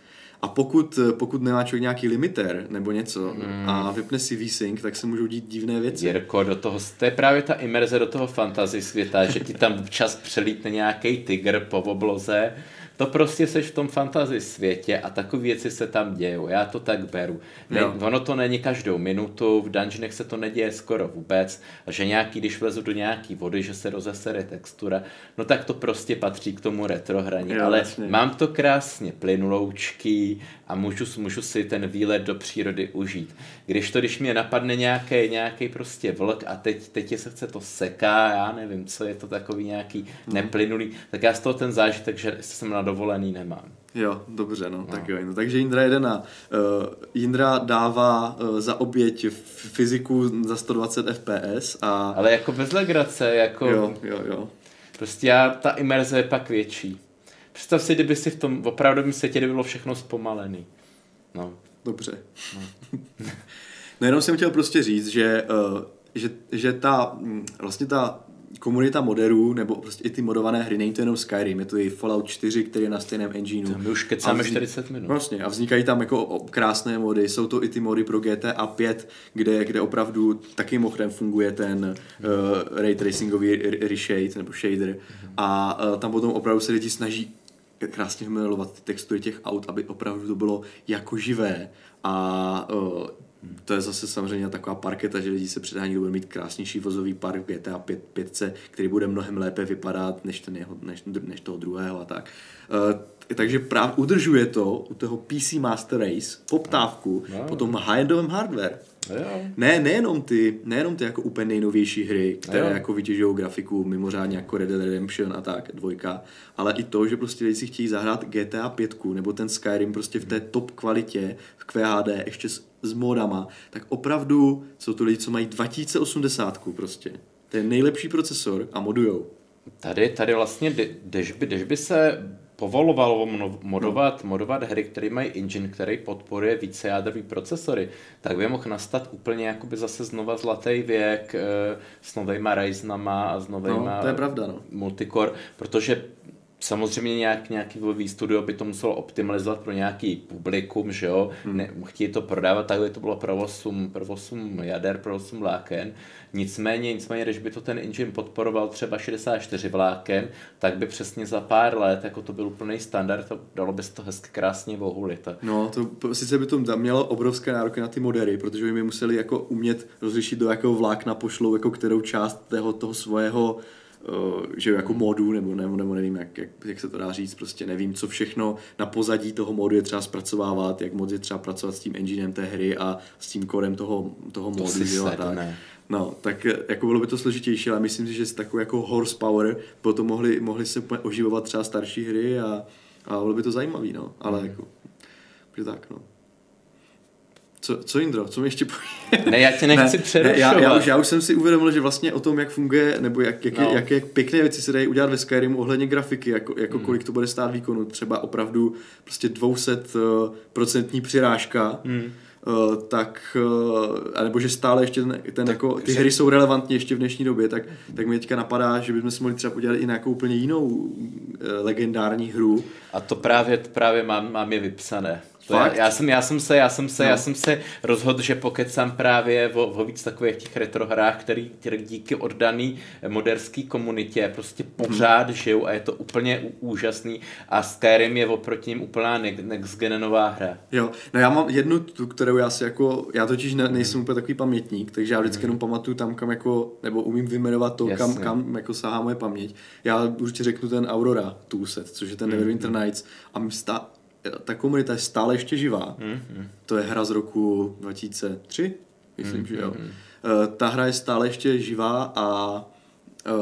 A pokud, pokud nemá člověk nějaký limiter nebo něco hmm. a vypne si VSync, tak se můžou dít divné věci. Jirko, do toho, to je právě ta imerze do toho fantasy světa, že ti tam občas přelítne nějaký tygr po obloze to prostě seš v tom fantasy světě a takové věci se tam dějou. Já to tak beru. Ne, ono to není každou minutu, v dungeonech se to neděje skoro vůbec, a že nějaký, když vlezu do nějaký vody, že se rozesere textura, no tak to prostě patří k tomu retrohraní. Jo, Ale vlastně. mám to krásně plynuloučky a můžu, můžu si ten výlet do přírody užít. Když to, když mě napadne nějaký, nějaký prostě vlk a teď, teď je se chce to seká, já nevím, co je to takový nějaký hmm. neplynulý, tak já z toho ten zážitek, že jsem na dovolený nemám. Jo, dobře, no, no. tak jo. No, takže Jindra jede na... Uh, Jindra dává uh, za oběť fyziku za 120 fps a... Ale jako bez legrace, jako... Jo, jo, jo. Prostě já, ta imerze je pak větší. Představ si, kdyby si v tom opravdovém světě bylo všechno zpomalený. No. Dobře. No. no jenom jsem chtěl prostě říct, že, uh, že, že ta, mm, vlastně ta komunita moderů, nebo prostě i ty modované hry, není to jenom Skyrim, je to i Fallout 4, který je na stejném engineu. My už kecáme vznik... 40 minut. Vlastně, a vznikají tam jako krásné mody, jsou to i ty mody pro GTA 5, kde, kde opravdu taky mochrem funguje ten uh, ray tracingový reshade nebo shader a uh, tam potom opravdu se lidi snaží krásně milovat ty textury těch aut, aby opravdu to bylo jako živé a uh, to je zase samozřejmě taková parketa, že lidi se předhání, bude mít krásnější vozový park v GTA 5, 5 který bude mnohem lépe vypadat než, ten jeho, než, než toho druhého a tak. Uh, takže právě udržuje to u toho PC Master Race poptávku no. po tom high-endovém hardware. Jo. Ne, nejenom ty, nejenom ty jako úplně nejnovější hry, které jo. jako vytěžují grafiku mimořádně jako Red Dead Redemption a tak, dvojka, ale i to, že prostě lidi si chtějí zahrát GTA 5 nebo ten Skyrim prostě v té top kvalitě, v QHD, ještě s, s modama, tak opravdu jsou to lidi, co mají 2080 prostě. To je nejlepší procesor a modujou. Tady, tady vlastně, když by, když by se povolovalo modovat, no. modovat hry, které mají engine, který podporuje více jádrový procesory, tak by mohl nastat úplně jakoby zase znova zlatý věk e, s novejma Ryzenama a s novejma no, to je pravda, no. multicore, protože samozřejmě nějak, nějaký webový studio by to muselo optimalizovat pro nějaký publikum, že jo, hmm. ne, chtějí to prodávat, takhle to bylo pro 8, pro 8 jader, pro 8 vláken, nicméně, nicméně, když by to ten engine podporoval třeba 64 vláken, tak by přesně za pár let, jako to byl úplný standard, to dalo by se to hezky krásně vohulit. No, to sice by to mělo obrovské nároky na ty modery, protože by mi museli jako umět rozlišit, do jakého vlákna pošlou jako kterou část toho, toho svého že jako modu, nebo, nebo, nebo nevím, jak, jak, jak, se to dá říct, prostě nevím, co všechno na pozadí toho modu je třeba zpracovávat, jak moc je třeba pracovat s tím enginem té hry a s tím kodem toho, toho to modu, že jo, tak. No, tak eh, jako bylo by to složitější, ale myslím si, že s takovou jako horsepower potom mohli, mohli se oživovat třeba starší hry a, a bylo by to zajímavý, no, ale mm. jako, že tak, no. Co, co Indro, co mi ještě? Ne, já tě nechci ne, přerušovat. Ne, já, já, už, já už jsem si uvědomil, že vlastně o tom, jak funguje, nebo jak, jak, no. jak, jak pěkné věci se dají udělat ve Skyrimu ohledně grafiky, jako, jako hmm. kolik to bude stát výkonu, třeba opravdu prostě 200% přirážka, hmm Uh, tak, uh, anebo že stále ještě ten, ten tak, jako, ty že... hry jsou relevantní ještě v dnešní době, tak, tak mi teďka napadá, že bychom si mohli třeba podělat i nějakou úplně jinou uh, legendární hru. A to právě, právě mám, mám je vypsané. To já, já, jsem, já jsem se, já jsem se, no. já jsem se rozhodl, že pokecám právě o, o víc takových těch retro hrách, který díky oddaný moderský komunitě prostě pořád hmm. žijou a je to úplně úžasný a Skyrim je oproti ním úplná next genová hra. Jo, no já mám jednu tu, kterou já si jako, já totiž ne, nejsem úplně takový pamětník, takže já vždycky hmm. jenom pamatuju tam, kam jako, nebo umím vyjmenovat to, kam, kam jako sahá moje paměť. Já určitě řeknu ten Aurora toolset, což je ten hmm. Neverwinter Nights a sta, ta komunita je stále ještě živá. Mm-hmm. To je hra z roku 2003, myslím, mm-hmm. že jo. Uh, ta hra je stále ještě živá a uh,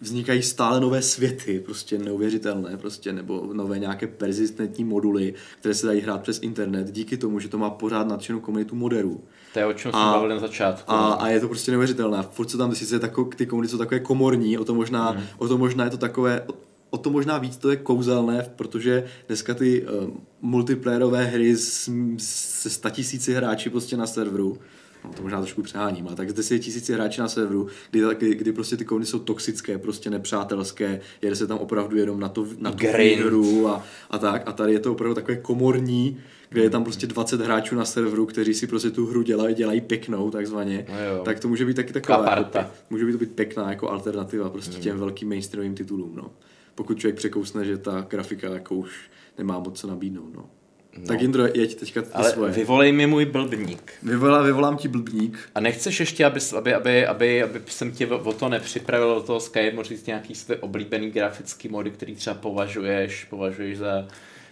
vznikají stále nové světy, prostě neuvěřitelné, prostě, nebo nové nějaké persistentní moduly, které se dají hrát přes internet, díky tomu, že to má pořád nadšenou komunitu moderů. To je o čem jsem bavil na začátku. A, a, je to prostě neuvěřitelné. Furt se tam sice tako, ty komunity jsou takové komorní, o to možná, mm. o to možná je to takové, o to možná víc to je kouzelné, protože dneska ty uh, multiplayerové hry s, se statisíci hráči prostě na serveru, no to možná trošku přeháním, ale tak z 10 tisíci hráči na serveru, kdy, kdy, kdy prostě ty komunity jsou toxické, prostě nepřátelské, jede se tam opravdu jenom na, to, na tu hru a, a tak. A tady je to opravdu takové komorní, kde je tam prostě 20 hráčů na serveru, kteří si prostě tu hru dělají, dělají pěknou takzvaně, no tak to může být taky taková, jako, může být to být pěkná jako alternativa prostě mm. těm velkým mainstreamovým titulům, no pokud člověk překousne, že ta grafika jako už nemá moc co nabídnout. No. No. Tak Indro, jeď teďka ty Ale svoje. vyvolej mi můj blbník. Vyvolá, vyvolám ti blbník. A nechceš ještě, aby, aby, aby, aby, aby jsem tě o to nepřipravil do toho Skype, říct nějaký své oblíbený grafický mody, který třeba považuješ, považuješ za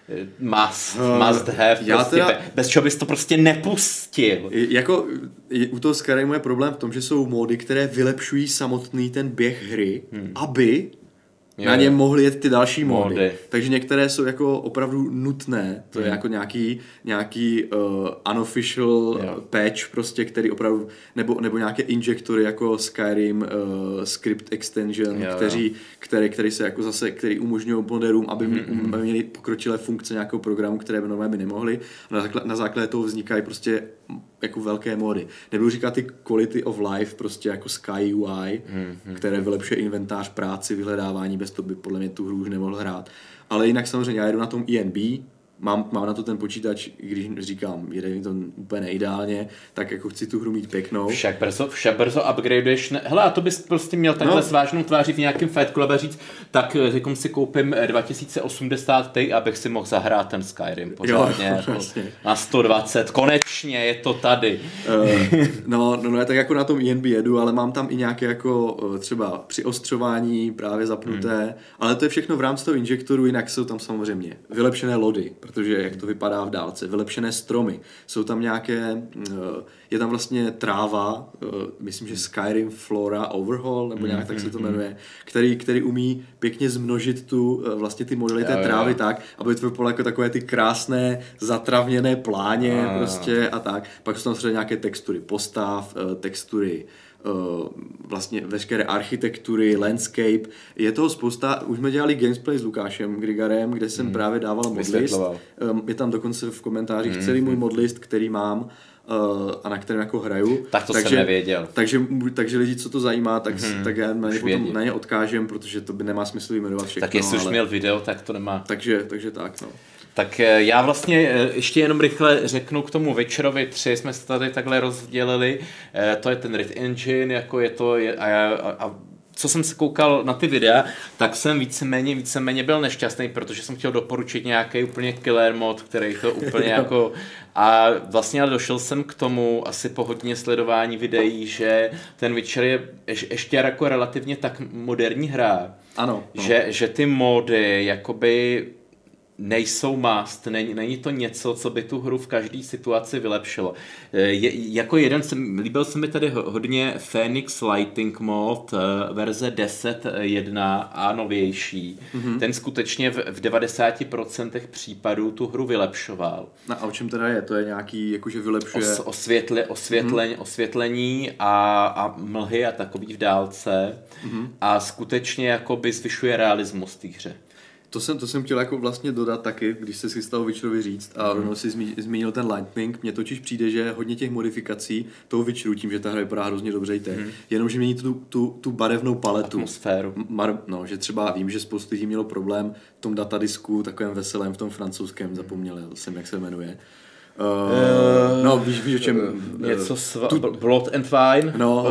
eh, must, uh, must have, já prostě, teda, bez čeho bys to prostě nepustil. Jako u toho Skyrimu je problém v tom, že jsou módy, které vylepšují samotný ten běh hry, hmm. aby Jo, na ně mohly jet ty další módy. módy. Takže některé jsou jako opravdu nutné. To mm. je hmm. jako nějaký, nějaký uh, unofficial jo. patch prostě, který opravdu, nebo, nebo nějaké injektory jako Skyrim uh, script extension, jo, kteří, jo. Které, které se jako zase, který umožňují moderům, aby, mm, měli pokročilé funkce nějakého programu, které by normálně by nemohli. Na základě, na základě toho vznikají prostě jako velké módy. Nebudu říkat ty quality of life, prostě jako Sky UI, mm-hmm. které vylepšuje inventář, práci, vyhledávání, bez toho by podle mě tu hru už nemohl hrát. Ale jinak samozřejmě já jedu na tom INB, mám, mám na to ten počítač, když říkám, jede mi to úplně neideálně, tak jako chci tu hru mít pěknou. Však brzo, však brzo upgradeuješ. Ne... Hele, a to bys prostě měl takhle no. s vážnou tváří v nějakém Fight Club a říct, tak řekom eh, si koupím 2080 eh, abych si mohl zahrát ten Skyrim pořádně. Jo, jako na 120, konečně je to tady. Uh, no, no, no, tak jako na tom INB jedu, ale mám tam i nějaké jako třeba přiostřování právě zapnuté, hmm. ale to je všechno v rámci toho injektoru, jinak jsou tam samozřejmě vylepšené lody, protože jak to vypadá v dálce, vylepšené stromy, jsou tam nějaké, eh, je tam vlastně tráva, eh, myslím, že Skyrim Flora Overhaul, nebo nějak tak se to mm-hmm. jmenuje, který, který umí pěkně zmnožit tu, eh, vlastně ty modely té trávy tak, aby to vypadalo jako takové ty krásné zatravněné pláně prostě a tak. Pak jsou tam třeba nějaké textury postav, textury vlastně veškeré architektury, landscape. Je toho spousta, už jsme dělali gameplay s Lukášem Grigarem, kde jsem hmm. právě dával modlist. Je tam dokonce v komentářích hmm. celý můj modlist, který mám uh, a na kterém jako hraju. Tak to takže, jsem nevěděl. Takže, takže lidi, co to zajímá, tak, hmm. tak já na ně, potom, na ně odkážem, protože to by nemá smysl vyjmenovat všechno. Tak jestli ale... už měl video, tak to nemá. Takže, takže tak, no. Tak eh, já vlastně eh, ještě jenom rychle řeknu k tomu Witcherovi 3, jsme se tady takhle rozdělili, eh, to je ten Red Engine, jako je to, a, a, a co jsem se koukal na ty videa, tak jsem víceméně, víceméně byl nešťastný, protože jsem chtěl doporučit nějaký úplně killer mod, který to úplně jako... A vlastně ale došel jsem k tomu asi po hodně sledování videí, že ten Witcher je ještě jako relativně tak moderní hra. Ano. Že, že ty mody jakoby nejsou must, není, není to něco, co by tu hru v každé situaci vylepšilo. Eh, je, jako jeden, jsem, líbil se mi tady hodně Phoenix Lighting Mode eh, verze 10.1 a novější. Mm-hmm. Ten skutečně v, v 90% případů tu hru vylepšoval. No a o čem teda je? To je nějaký, jakože vylepšuje... Os, osvětle, osvětlení, mm-hmm. osvětlení a, a mlhy a takový v dálce mm-hmm. a skutečně jakoby zvyšuje realismus té hře. To jsem, to jsem chtěl jako vlastně dodat taky, když se si stalo Witcherovi říct a rovnou mm. si zmínil ten Lightning. Mně totiž přijde, že hodně těch modifikací toho Witcheru, tím, že ta hra vypadá hrozně dobře i teď, mm. jenomže mění tu, tu, tu barevnou paletu. Atmosféru. Mar, no, že třeba vím, že spoustu lidí mělo problém v tom datadisku, takovém veselém, v tom francouzském, zapomněl jsem, jak se jmenuje Uh, no, víš, víš o čem? Uh, něco sva- tu, Blood and Wine? No,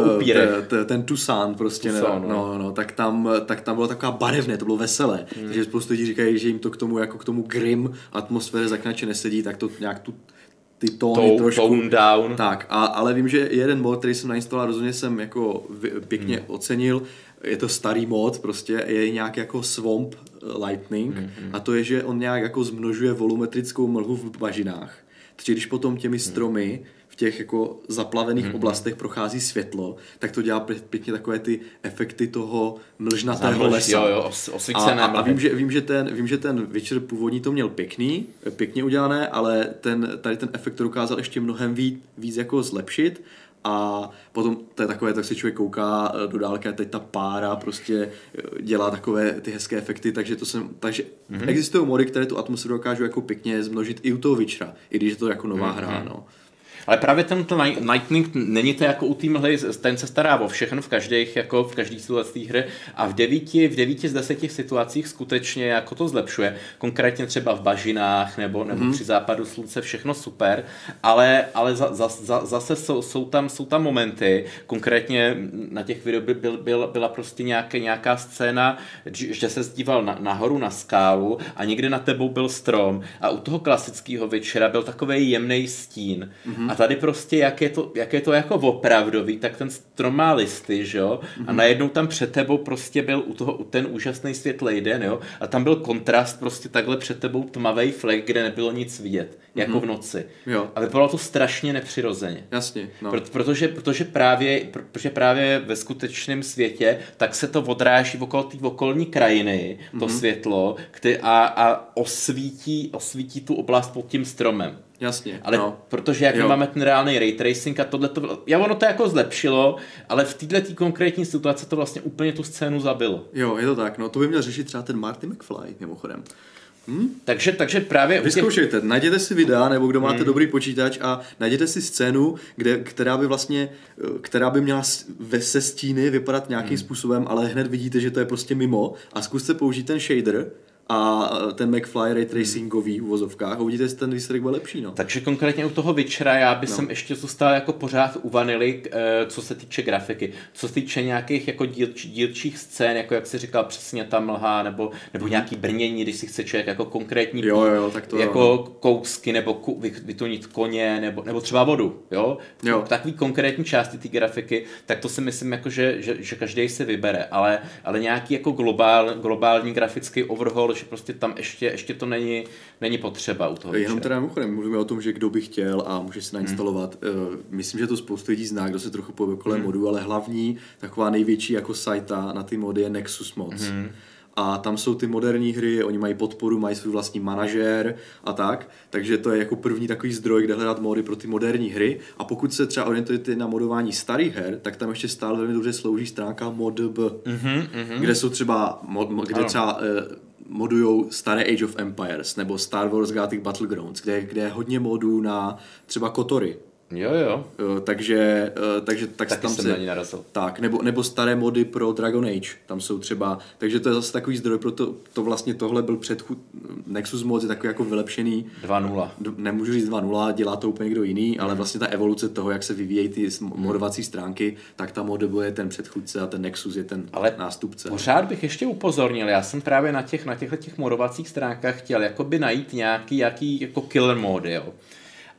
t, ten Tucson prostě, Tucson, ne, no. no, no, tak tam, tak tam bylo taková barevné, to bylo veselé. Hmm. Takže spoustu lidí říkají, že jim to k tomu, jako k tomu grim atmosféře zaklinače nesedí, tak to nějak tu ty tóny to, trošku. Tone down. Tak, a, ale vím, že jeden mod, který jsem nainstaloval, rozhodně jsem jako pěkně hmm. ocenil, je to starý mod, prostě je nějak jako Swamp Lightning hmm. a to je, že on nějak jako zmnožuje volumetrickou mlhu v bažinách takže když potom těmi stromy v těch jako zaplavených mm-hmm. oblastech prochází světlo, tak to dělá pěkně takové ty efekty toho mlžnatého lesa. Jo, jo, osvícené a, a, a vím, že, vím, že ten, vím, že ten Witcher původní to měl pěkný, pěkně udělané, ale ten, tady ten efekt to dokázal ještě mnohem víc, víc jako zlepšit a potom to je takové, tak se člověk kouká eh, do dálky a teď ta pára prostě eh, dělá takové ty hezké efekty, takže to jsem, takže mm-hmm. existují mody, které tu atmosféru dokážou jako pěkně zmnožit i u toho Witchera, i když je to jako nová mm-hmm. hra, no. Ale právě ten Lightning není to jako u té mhly, ten se stará o všechno v každých, jako v každý situaci hry a v devíti, v devíti z deseti situacích skutečně jako to zlepšuje. Konkrétně třeba v bažinách nebo, nebo mm. při západu slunce všechno super, ale, ale za, za, za, zase jsou, jsou, tam, jsou tam momenty, konkrétně na těch videích by, byl, byl, byla prostě nějaké, nějaká scéna, že se zdíval na, nahoru na skálu a někde na tebou byl strom a u toho klasického večera byl takový jemný stín. Mm-hmm. A tady prostě, jak je to, jak je to jako opravdový, tak ten strom má listy, že jo? A mm-hmm. najednou tam před tebou prostě byl u toho u ten úžasný světlej den, jo? A tam byl kontrast prostě takhle před tebou tmavý flek, kde nebylo nic vidět, jako mm-hmm. v noci. Jo. A vypadalo to strašně nepřirozeně. Jasně, no. Pro, protože, protože, právě, protože právě ve skutečném světě tak se to odráží okolo té okolní krajiny, to mm-hmm. světlo, který, a, a osvítí, osvítí tu oblast pod tím stromem. Jasně. Ale no. protože jak máme ten reálný ray tracing a tohle to, já ono to jako zlepšilo, ale v této konkrétní situaci to vlastně úplně tu scénu zabilo. Jo, je to tak, no to by měl řešit třeba ten Marty McFly, mimochodem. Hm? Takže, takže právě... Vyzkoušejte, těch... najděte si videa, nebo kdo máte hmm. dobrý počítač a najděte si scénu, kde, která by vlastně, která by měla ve se stíny vypadat nějakým hmm. způsobem, ale hned vidíte, že to je prostě mimo a zkuste použít ten shader, a ten McFly ray tracingový v uvozovkách a uvidíte, jestli ten výsledek byl lepší. No. Takže konkrétně u toho Witchera já bych no. ještě zůstal jako pořád u vanily, eh, co se týče grafiky. Co se týče nějakých jako dílč, dílčích scén, jako jak si říkal přesně ta mlha, nebo, nebo mm. nějaký brnění, když si chce člověk jako konkrétní jo, jo, tak to jako jo. kousky, nebo ku, vytunit koně, nebo, nebo třeba vodu. Jo? Jo. Takový konkrétní části té grafiky, tak to si myslím, jako, že, že, že každý si vybere, ale, ale nějaký jako globál, globální grafický overhaul, že prostě tam ještě, ještě to není, není potřeba u toho. Jenom teda mimochodem, mluvíme o tom, že kdo by chtěl a může si nainstalovat. Hmm. Myslím, že to spoustu lidí zná, kdo se trochu pohybe kolem hmm. modu, ale hlavní, taková největší jako sajta na ty mody je Nexus Mods. Hmm a tam jsou ty moderní hry, oni mají podporu, mají svůj vlastní manažér a tak, takže to je jako první takový zdroj, kde hledat mody pro ty moderní hry a pokud se třeba orientujete na modování starých her, tak tam ještě stále velmi dobře slouží stránka modb, mm-hmm, mm-hmm. kde jsou třeba, mod, kde ano. třeba eh, modujou staré Age of Empires nebo Star Wars Galactic Battlegrounds, kde, kde je hodně modů na třeba Kotory, Jo, jo. takže, eh, takže tak Taky tam jsem se, na ní narazil. Tak, nebo, nebo staré mody pro Dragon Age, tam jsou třeba, takže to je zase takový zdroj, pro to, vlastně tohle byl předchůd, Nexus mod je takový jako vylepšený. 2.0. Nemůžu říct 2.0, dělá to úplně někdo jiný, ale vlastně ta evoluce toho, jak se vyvíjejí ty modovací stránky, tak ta mod je ten předchůdce a ten Nexus je ten ale nástupce. pořád bych ještě upozornil, já jsem právě na těch, na těchto těch modovacích stránkách chtěl jakoby najít nějaký, jaký jako killer mody, jo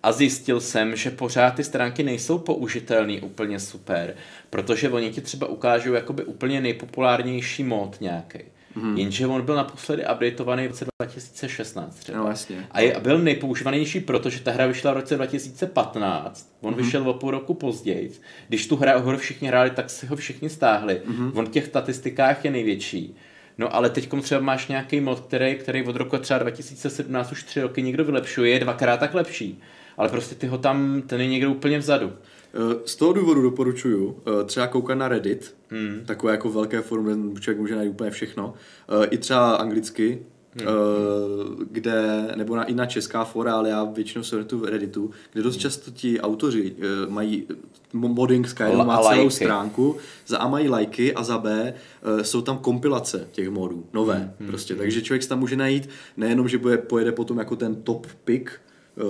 a zjistil jsem, že pořád ty stránky nejsou použitelné úplně super, protože oni ti třeba ukážou jakoby úplně nejpopulárnější mod nějaký. Mm-hmm. Jenže on byl naposledy updateovaný v roce 2016 třeba. No, jasně. A, je, byl nejpoužívanější, protože ta hra vyšla v roce 2015. On mm-hmm. vyšel o půl roku později. Když tu hra, hru všichni hráli, tak si ho všichni stáhli. Mm-hmm. On v těch statistikách je největší. No ale teď třeba máš nějaký mod, který, který od roku třeba 2017 už tři roky někdo vylepšuje, je dvakrát tak lepší. Ale prostě ty ho tam, ten je někde úplně vzadu. Eh, z toho důvodu doporučuju eh, třeba koukat na Reddit, hmm. takové jako velké forum, kde člověk může najít úplně všechno. Eh, I třeba anglicky, hmm. kde, nebo na, i na česká fora, ale já většinou se v Redditu, kde dost často ti autoři mají modding Skyrim má celou lajky. stránku, za A mají lajky a za B jsou tam kompilace těch modů, nové hmm. prostě, hmm. takže člověk tam může najít nejenom, že bude, pojede potom jako ten top pick,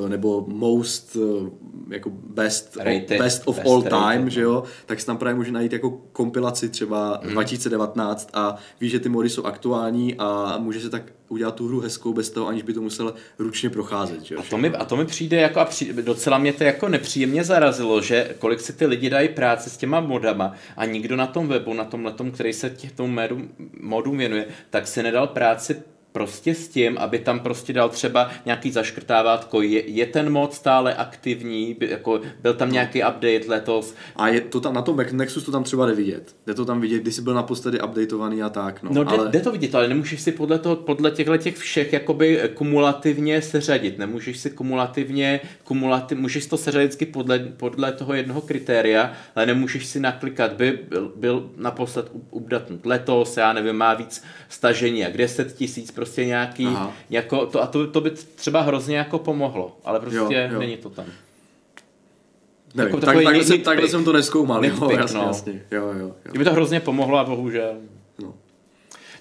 nebo most eh, jako best, rated, best of best all time, rated, že no. jo, tak si tam právě může najít jako kompilaci třeba mm. 2019 a ví, že ty mody jsou aktuální a může se tak udělat tu hru hezkou bez toho, aniž by to musel ručně procházet. Že? A, to mi, a to mi přijde jako, a přijde, docela mě to jako nepříjemně zarazilo, že kolik si ty lidi dají práce s těma modama a nikdo na tom webu, na tom letom, který se tomu modům věnuje, tak si nedal práci prostě s tím, aby tam prostě dal třeba nějaký zaškrtávátko, je, je ten mod stále aktivní, by, jako byl tam nějaký update letos. A je to tam, na tom Nexus to tam třeba jde vidět. Jde to tam vidět, když jsi byl naposledy updateovaný a tak. No, no ale... jde, to vidět, ale nemůžeš si podle, toho, podle těchto těch všech jakoby kumulativně seřadit. Nemůžeš si kumulativně, kumulativ, můžeš to seřadit vždycky podle, podle toho jednoho kritéria, ale nemůžeš si naklikat, by byl, byl naposled updatnut letos, já nevím, má víc stažení jak 10 tisíc, prostě nějaký, jako to, a to, to by třeba hrozně jako pomohlo, ale prostě jo, jo. není to tam. Nevím, jako tak, takhle, jsem, takhle jsem to neskoumal, jo, jasně, no. jasně. Jo, jo, jo. Kdyby to hrozně pomohlo a bohužel. No.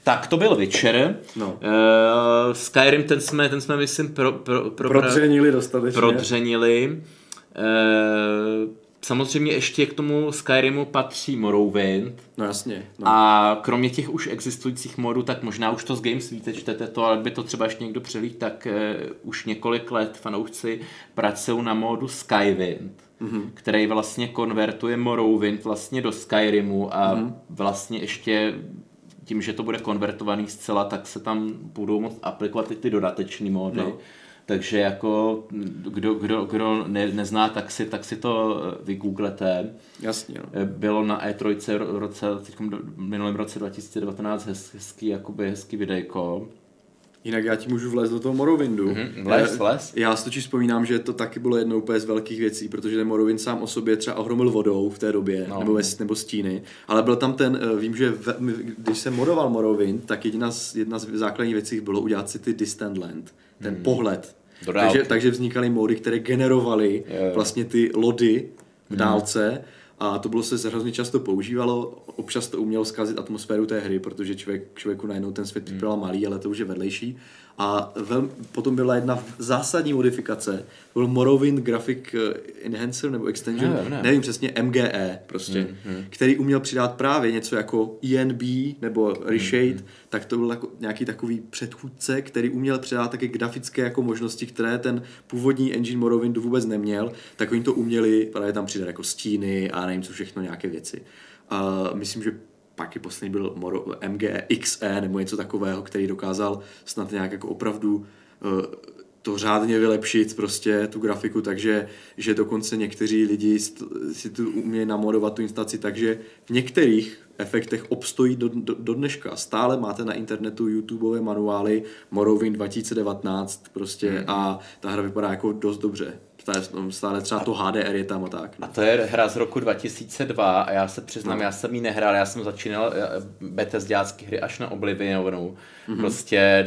Tak to byl Witcher. No. Uh, Skyrim, ten jsme, ten jsme myslím pro, pro, pro, prodřenili dostatečně. Prodřenili. Uh, Samozřejmě ještě k tomu Skyrimu patří Morrowind. No jasně. No. A kromě těch už existujících modů, tak možná už to z Games víte, čtete to, ale by to třeba ještě někdo přelík, tak uh, už několik let fanoušci pracují na módu Skywind, mm-hmm. který vlastně konvertuje Morrowind vlastně do Skyrimu a mm-hmm. vlastně ještě tím, že to bude konvertovaný zcela, tak se tam budou moct aplikovat i ty dodateční módy. No takže jako kdo, kdo, kdo ne, nezná, tak si, tak si to eh, vygooglete. Jasně. No. Eh, bylo na E3 roce, minulém roce 2019 hez, hezký, jakoby hezký videjko. Jinak já ti můžu vlézt do toho Morrowindu. Mm-hmm, vlez, vlez. Já si totiž vzpomínám, že to taky bylo jednou úplně z velkých věcí, protože ten Morrowind sám o sobě třeba ohromil vodou v té době, no. nebo, nebo stíny, ale byl tam ten, eh, vím, že v, když jsem modoval Morrowind, tak jedna z, jedna z základních věcí bylo udělat si ty Distant Land, ten hmm. pohled. Takže, takže vznikaly módy, které generovaly vlastně ty lody v hmm. dálce hmm. a to bylo se hrozně často používalo, občas to umělo zkazit atmosféru té hry, protože člověk, člověku najednou ten svět hmm. připadal malý, ale to už je vedlejší. A vel, potom byla jedna zásadní modifikace, to byl Morrowind Graphic eh, Enhancer nebo Extension, ne, ne. nevím přesně, MGE prostě, hmm, hmm. který uměl přidat právě něco jako ENB nebo Reshade, hmm, hmm. tak to byl jako nějaký takový předchůdce, který uměl přidat taky grafické jako možnosti, které ten původní engine Morrowindu vůbec neměl, tak oni to uměli právě tam přidat jako stíny a nevím co všechno, nějaké věci. A myslím, že pak i poslední byl Moro, MG XE nebo něco takového, který dokázal snad nějak jako opravdu uh, to řádně vylepšit prostě tu grafiku, takže že dokonce někteří lidi si tu umějí namodovat tu instalaci, takže v některých efektech obstojí do, do, do dneška. Stále máte na internetu YouTubeové manuály Morrowind 2019 prostě mm. a ta hra vypadá jako dost dobře stále třeba to HDR je tam a tak. No. A to je hra z roku 2002 a já se přiznám, no. já jsem ji nehrál, já jsem začínal eh, Bethesdácké hry až na Oblivionovou. Mm-hmm. Prostě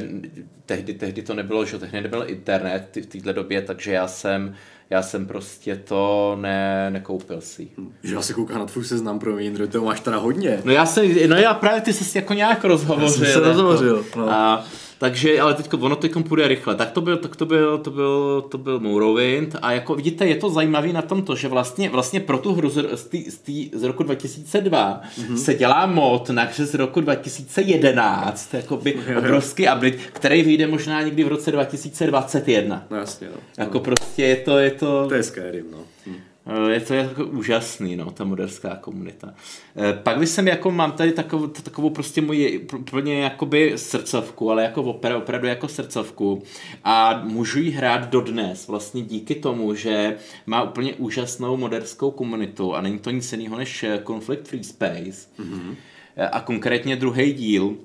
tehdy, tehdy to nebylo, že tehdy nebyl internet v této době, takže já jsem já jsem prostě to ne, nekoupil si. Hm, že já si koukám na tvůj seznam, pro mě, to máš teda hodně. No já jsem, no já právě ty jsi jako nějak rozhovořil. Já jsem se jako. rozhovořil, no. A takže, ale teď ono teď půjde rychle. Tak to byl, tak to byl, to byl, to byl Morrowind a jako vidíte, je to zajímavé na tom to, že vlastně, vlastně pro tu hru z, z, z, z roku 2002 mm-hmm. se dělá mod na hře z roku 2011, by obrovský update, který vyjde možná někdy v roce 2021. No jasně, no. Jako no. prostě je to, je to... To je Skyrim, no. Hmm. Je to jako úžasný, no, ta moderská komunita. Eh, pak bych jsem jako, mám tady takovou, takovou prostě moji úplně jakoby srdcovku, ale jako opravdu, opravdu jako srdcovku a můžu ji hrát dodnes, vlastně díky tomu, že má úplně úžasnou moderskou komunitu a není to nic jiného než eh, Conflict Free Space mm-hmm. a konkrétně druhý díl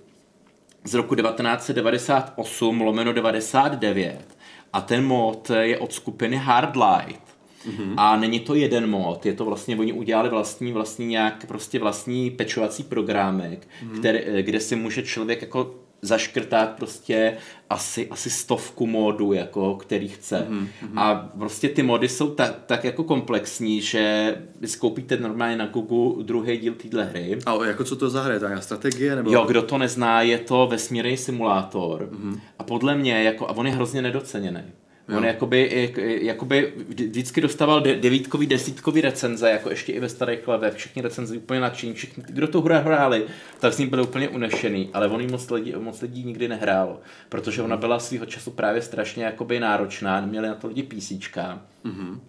z roku 1998 lomeno 99 a ten mod je od skupiny Hardlight Mm-hmm. A není to jeden mod, je to vlastně, oni udělali vlastní, vlastní nějak prostě vlastní pečovací programek, mm-hmm. který, kde si může člověk jako zaškrtat prostě asi, asi stovku módů, jako, který chce. Mm-hmm. A prostě ty mody jsou tak, tak jako komplexní, že vy skoupíte normálně na Google druhý díl téhle hry. A jako co to za hra? Ta strategie? Nebo... Jo, kdo to nezná, je to vesmírný simulátor. Mm-hmm. A podle mě, jako, a on je hrozně nedoceněný. Jo. On jakoby, jakoby vždycky dostával devítkový, desítkový recenze, jako ještě i ve starých levech, všichni recenze úplně nadšení, všichni, kdo tu hru hráli, tak s ním byl úplně unešený, ale on moc lidí, moc lidí nikdy nehrálo, protože ona byla svého času právě strašně jakoby náročná, měli na to lidi písíčka. Mm-hmm.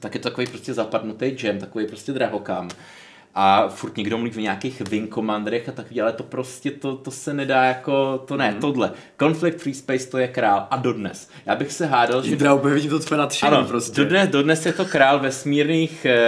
Tak je to takový prostě zapadnutý jam, takový prostě drahokam a furt někdo mluví o nějakých wing commanderech a tak ale to prostě, to, to se nedá jako, to ne, mm. tohle. Conflict Free Space to je král a dodnes. Já bych se hádal, že... Úplně vidím to tvoje nadšení ano, prostě. Dodnes, dodnes je to král vesmírných e,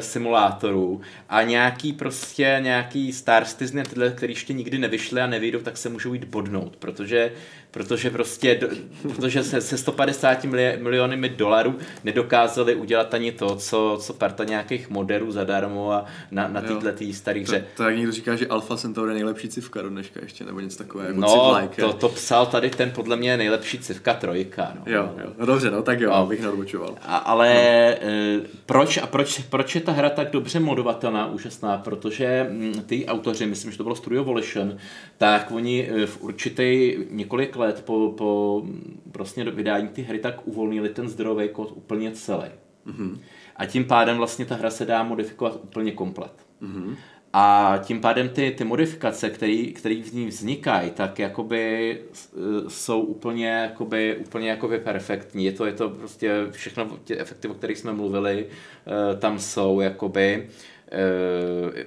simulátorů a nějaký prostě, nějaký Star Citizen, tyhle, který ještě nikdy nevyšly a nevyjdou, tak se můžou jít bodnout, protože protože prostě, protože se, se 150 miliony dolarů nedokázali udělat ani to, co, co parta nějakých moderů zadarmo a na, na této tý starý hře. To, jak někdo říká, že Alpha Centauri je nejlepší civka do dneška ještě, nebo něco takového. Jako no, to, to, psal tady ten podle mě nejlepší civka trojka. No. Jo, jo. No dobře, no tak jo, no. bych neodbočoval. A, ale no. e, proč a proč, proč je ta hra tak dobře modovatelná, úžasná? Protože m, mm, ty autoři, myslím, že to bylo Studio Volition, tak oni e, v určitý několik let po, po prostě vydání ty hry tak uvolnili ten zdrojový kód úplně celý. Mm-hmm. A tím pádem vlastně ta hra se dá modifikovat úplně komplet. Mm-hmm. A tím pádem ty, ty modifikace, které v ní vznikají, tak jakoby e, jsou úplně, jakoby, úplně jakoby perfektní. Je to, je to prostě všechno, ty efekty, o kterých jsme mluvili, e, tam jsou jakoby e,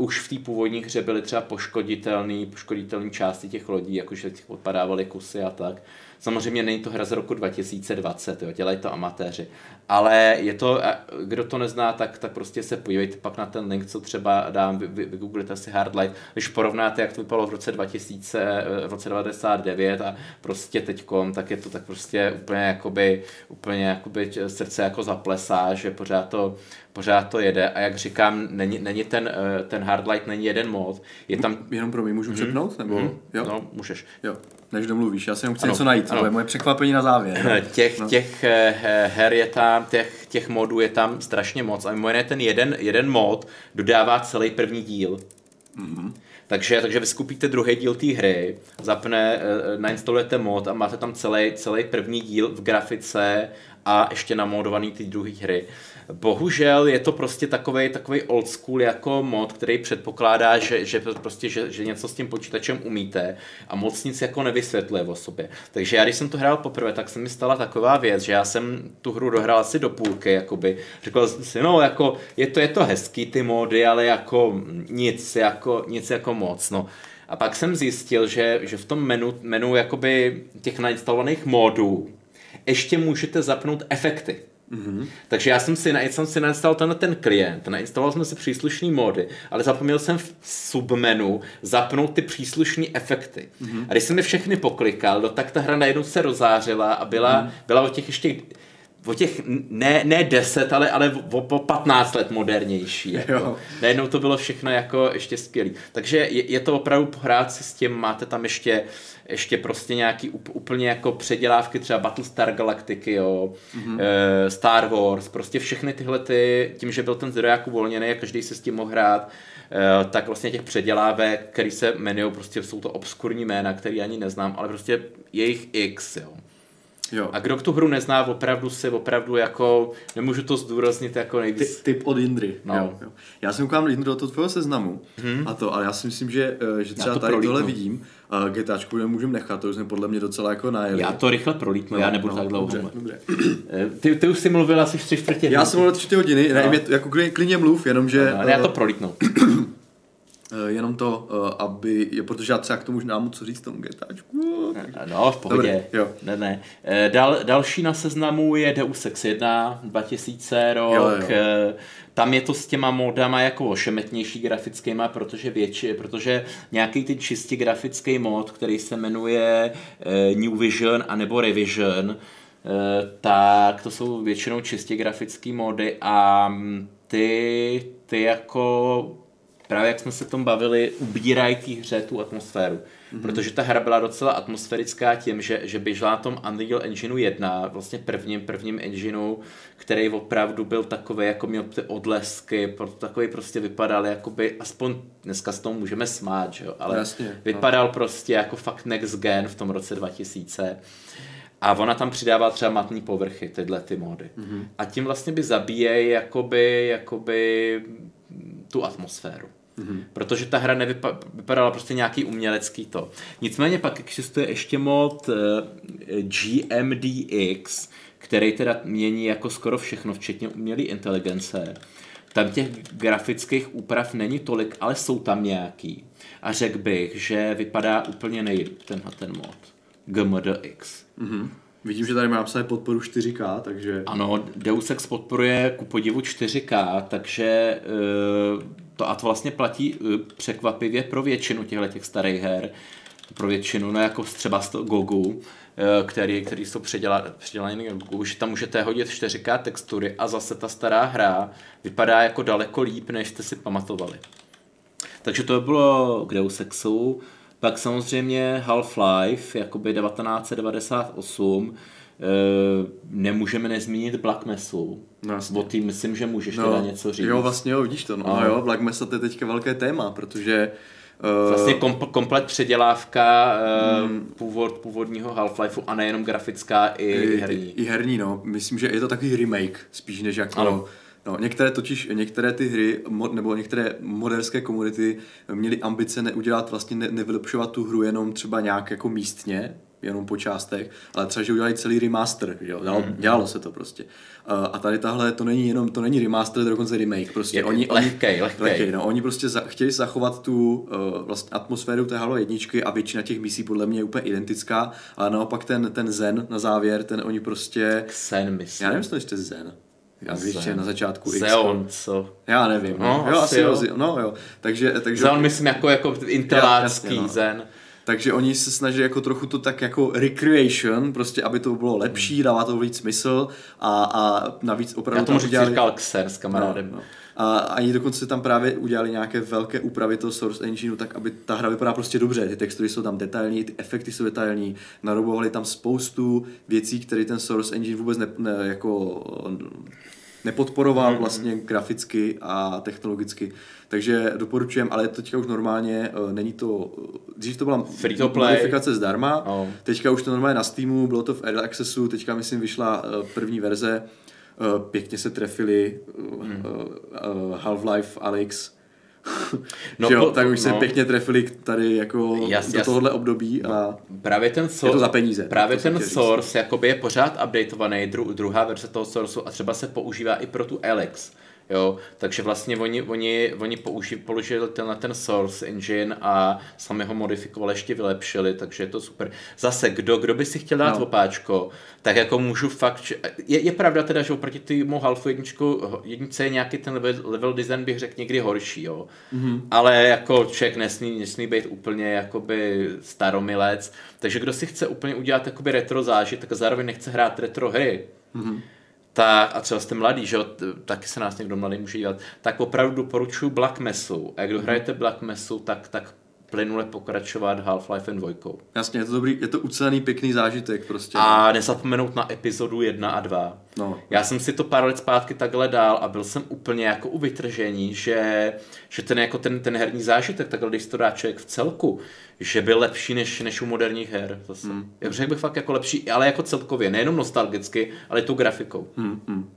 už v té původní hře byly třeba poškoditelné poškoditelné části těch lodí, jakože těch odpadávaly kusy a tak. Samozřejmě není to hra z roku 2020, jo, dělají to amatéři. Ale je to, kdo to nezná, tak, tak prostě se podívejte pak na ten link, co třeba dám, vy, vy, vygooglete si Hardlight, když porovnáte, jak to vypadalo v roce 2000, eh, v roce 99 a prostě teďkom, tak je to tak prostě úplně jakoby, úplně jakoby srdce jako zaplesá, že pořád to, pořád to jede a jak říkám, není, není ten, eh, ten Hardlight není jeden mod, je tam... Jenom pro mě můžu mm-hmm. přepnout? Nebo? Mm-hmm. Jo? No, můžeš. Jo než domluvíš. Já si jenom chci ano, něco najít, ano. to je moje překvapení na závěr. Těch, no. těch eh, her je tam, těch, těch modů je tam strašně moc a mimo jiné ten jeden, jeden mod dodává celý první díl. Mm-hmm. Takže, takže vy skupíte druhý díl té hry, zapne, eh, nainstalujete mod a máte tam celý, celý první díl v grafice a ještě namodovaný ty druhé hry. Bohužel je to prostě takový takový old school jako mod, který předpokládá, že, že prostě, že, že, něco s tím počítačem umíte a moc nic jako nevysvětluje o sobě. Takže já, když jsem to hrál poprvé, tak se mi stala taková věc, že já jsem tu hru dohrál asi do půlky, jakoby. Řekl jsem si, no, jako, je to, je to hezký ty mody, ale jako nic, jako, nic jako moc, no. A pak jsem zjistil, že, že v tom menu, menu jakoby těch nainstalovaných modů ještě můžete zapnout efekty. Mm-hmm. Takže já jsem si, jsem si nainstaloval ten, ten klient, nainstaloval jsem si příslušný mody, ale zapomněl jsem v submenu zapnout ty příslušné efekty. Mm-hmm. A když jsem je všechny poklikal, no, tak ta hra najednou se rozářila a byla, mm-hmm. byla o těch ještě o těch ne, ne 10, ale, ale o, o 15 let modernější. Jako. Najednou to bylo všechno jako ještě skvělý. Takže je, je to opravdu pohrát si s tím, máte tam ještě ještě prostě nějaký úplně jako předělávky, třeba Battlestar Galactiky, jo, mm-hmm. Star Wars, prostě všechny tyhle ty, tím, že byl ten zdroják uvolněný a každý se s tím mohl hrát, eh, tak vlastně těch předělávek, který se jmenují, prostě jsou to obskurní jména, který ani neznám, ale prostě jejich X, jo. Jo. A kdo tu hru nezná, opravdu si opravdu jako, nemůžu to zdůraznit jako nejvíc. Ty, typ od Indry. No. Jo, jo. Já jsem koukám Indro do toho tvého seznamu hmm. a to, ale já si myslím, že, eh, že třeba to tady prolítnu. tohle vidím a GTAčku nemůžeme nechat, to už jsme podle mě docela jako najeli. Já to rychle prolítnu, já nebudu tak dlouho. No, Dobře, dobře. Eh, Ty, ty už jsi mluvil asi tři čtvrtě. Já jsem mluvil tři hodiny, ne, mě, jako klidně, mluv, jenomže... No, já to eh, prolítnu. eh, jenom to, eh, aby, je, protože já třeba k tomu už nemám co říct tomu GTAčku. No, v pohodě. Dobré, jo. Ne, ne. Eh, Dal, další na seznamu je Deus Ex 1, 2000 rok. Jo, jo. Eh, Tam je to s těma modama jako ošemetnější grafickýma, protože větši, protože nějaký ty čistě grafický mod, který se jmenuje eh, New Vision anebo Revision, eh, tak to jsou většinou čistě grafické mody a mm, ty, ty jako právě jak jsme se tom bavili, ubírají té hře tu atmosféru. Mm-hmm. Protože ta hra byla docela atmosférická tím, že, že běžela na tom Unreal Engineu 1, vlastně prvním, prvním engineu, který opravdu byl takový, jako měl ty odlesky, takový prostě vypadal, jakoby, aspoň dneska s tom můžeme smát, že jo, ale Jasně, no. vypadal prostě jako fakt next gen v tom roce 2000. A ona tam přidává třeba matný povrchy, tyhle ty mody. Mm-hmm. A tím vlastně by zabíjejí jakoby, jakoby tu atmosféru. Mm-hmm. Protože ta hra nevypa- vypadala prostě nějaký umělecký to. Nicméně pak existuje ještě mod eh, GMDX, který teda mění jako skoro všechno, včetně umělé inteligence. Tam těch grafických úprav není tolik, ale jsou tam nějaký. A řekl bych, že vypadá úplně nejlíp tenhle ten mod. GMDX. Mhm. Vidím, že tady má napsané podporu 4K, takže... Ano, Deus Ex podporuje ku podivu 4K, takže eh, to a to vlastně platí eh, překvapivě pro většinu těchto těch starých her. Pro většinu, no jako třeba z toho Gogu, eh, který, který jsou předěla- předělaný na Gogu, že tam můžete hodit 4K textury a zase ta stará hra vypadá jako daleko líp, než jste si pamatovali. Takže to bylo k Deus Exu. Pak samozřejmě Half-Life, jakoby 1998. E, nemůžeme nezmínit Black Mesu. No jasně. o tým myslím, že můžeš no, teda něco říct. Jo, vlastně jo, vidíš to. No, No. no jo, Black Mesa to je teďka velké téma, protože... Uh, Vlastně kom, komplet předělávka Hmm. původ, původního Half-Lifeu a nejenom grafická i, i herní. I herní, no. Myslím, že je to takový remake, spíš než jako... Ano. No, některé totiž, některé ty hry, mod, nebo některé moderské komunity měly ambice neudělat, vlastně ne, nevylepšovat tu hru jenom třeba nějak jako místně, jenom po částech, ale třeba, že udělají celý remaster, že jo? Dělalo, Mhm. dělalo se to prostě. A, a tady tahle, to není jenom, to není remaster, to je dokonce remake, prostě. Je oni, lehkej, lehkej. lehkej, no, oni prostě za, chtěli zachovat tu uh, vlastně atmosféru té Halo jedničky a většina těch misí podle mě je úplně identická, ale naopak ten, ten zen na závěr, ten oni prostě, Sen, myslím. já nevím, jestli to ještě zen. Zen. na začátku X. Zeon, co? Já nevím. No, No, jo, asi jo. jo. No jo. Takže, takže, Zeon myslím jako, jako intelácký jasně, no. zen. Takže oni se snaží jako trochu to tak jako recreation, prostě aby to bylo lepší, dává to víc smysl a, a navíc opravdu Já tomu říkal říkal Xen s kamarádem. No, no. A ani dokonce tam právě udělali nějaké velké úpravy toho Source Engineu, tak aby ta hra vypadá prostě dobře. Ty textury jsou tam detailní, ty efekty jsou detailní, narobovali tam spoustu věcí, které ten Source Engine vůbec ne, ne, jako nepodporoval vlastně graficky a technologicky. Takže doporučujem, ale teďka už normálně uh, není to, dřív to byla Free to play. modifikace zdarma, No. teďka už to normálně na Steamu, bylo to v Early Accessu, teďka myslím vyšla uh, první verze, pěkně se trefili uh, Half-Life Alyx, No, no, že jo, po- tak už se no. pěkně trefili tady jako Jas- do jas- tohohle období a Právě ten je to source, za peníze. právě ten říct. source jakoby je pořád updateovaný, dru, druhá verze toho sourceu a třeba se používá i pro tu Alex. Jo, takže vlastně oni, oni, oni použi, položili tenhle ten source engine a sami ho modifikovali, ještě vylepšili, takže je to super. Zase, kdo, kdo by si chtěl dát No. opáčko, tak jako můžu fakt, je, je pravda teda, že oproti týmu Halfu jedničku, jednice je nějaký ten level, level design bych řekl někdy horší, jo. Mm-hmm. Ale jako člověk nesmí, nesmí být úplně jakoby staromilec, takže kdo si chce úplně udělat jakoby retro zážitek a zároveň nechce hrát retro hry, mm-hmm. Tak, a třeba jste mladý, že jo, taky se nás někdo mladý může dívat, tak opravdu doporučuji Black Mesu. A jak kdo hrajete Black Mesu, tak, tak plynule pokračovat Half-Life 2. Jasně, je to dobrý, je to ucelený, pěkný zážitek prostě. A nezapomenout na epizodu 1 a 2. No. Já jsem si to pár let zpátky takhle dal a byl jsem úplně jako u vytržení, že, že ten, jako ten, ten herní zážitek, takhle když to dá člověk v celku, že byl lepší než, než u moderních her. Zase. Mm. Já řekl bych fakt jako lepší, ale jako celkově, nejenom nostalgicky, ale i tou grafikou. Mm, mm.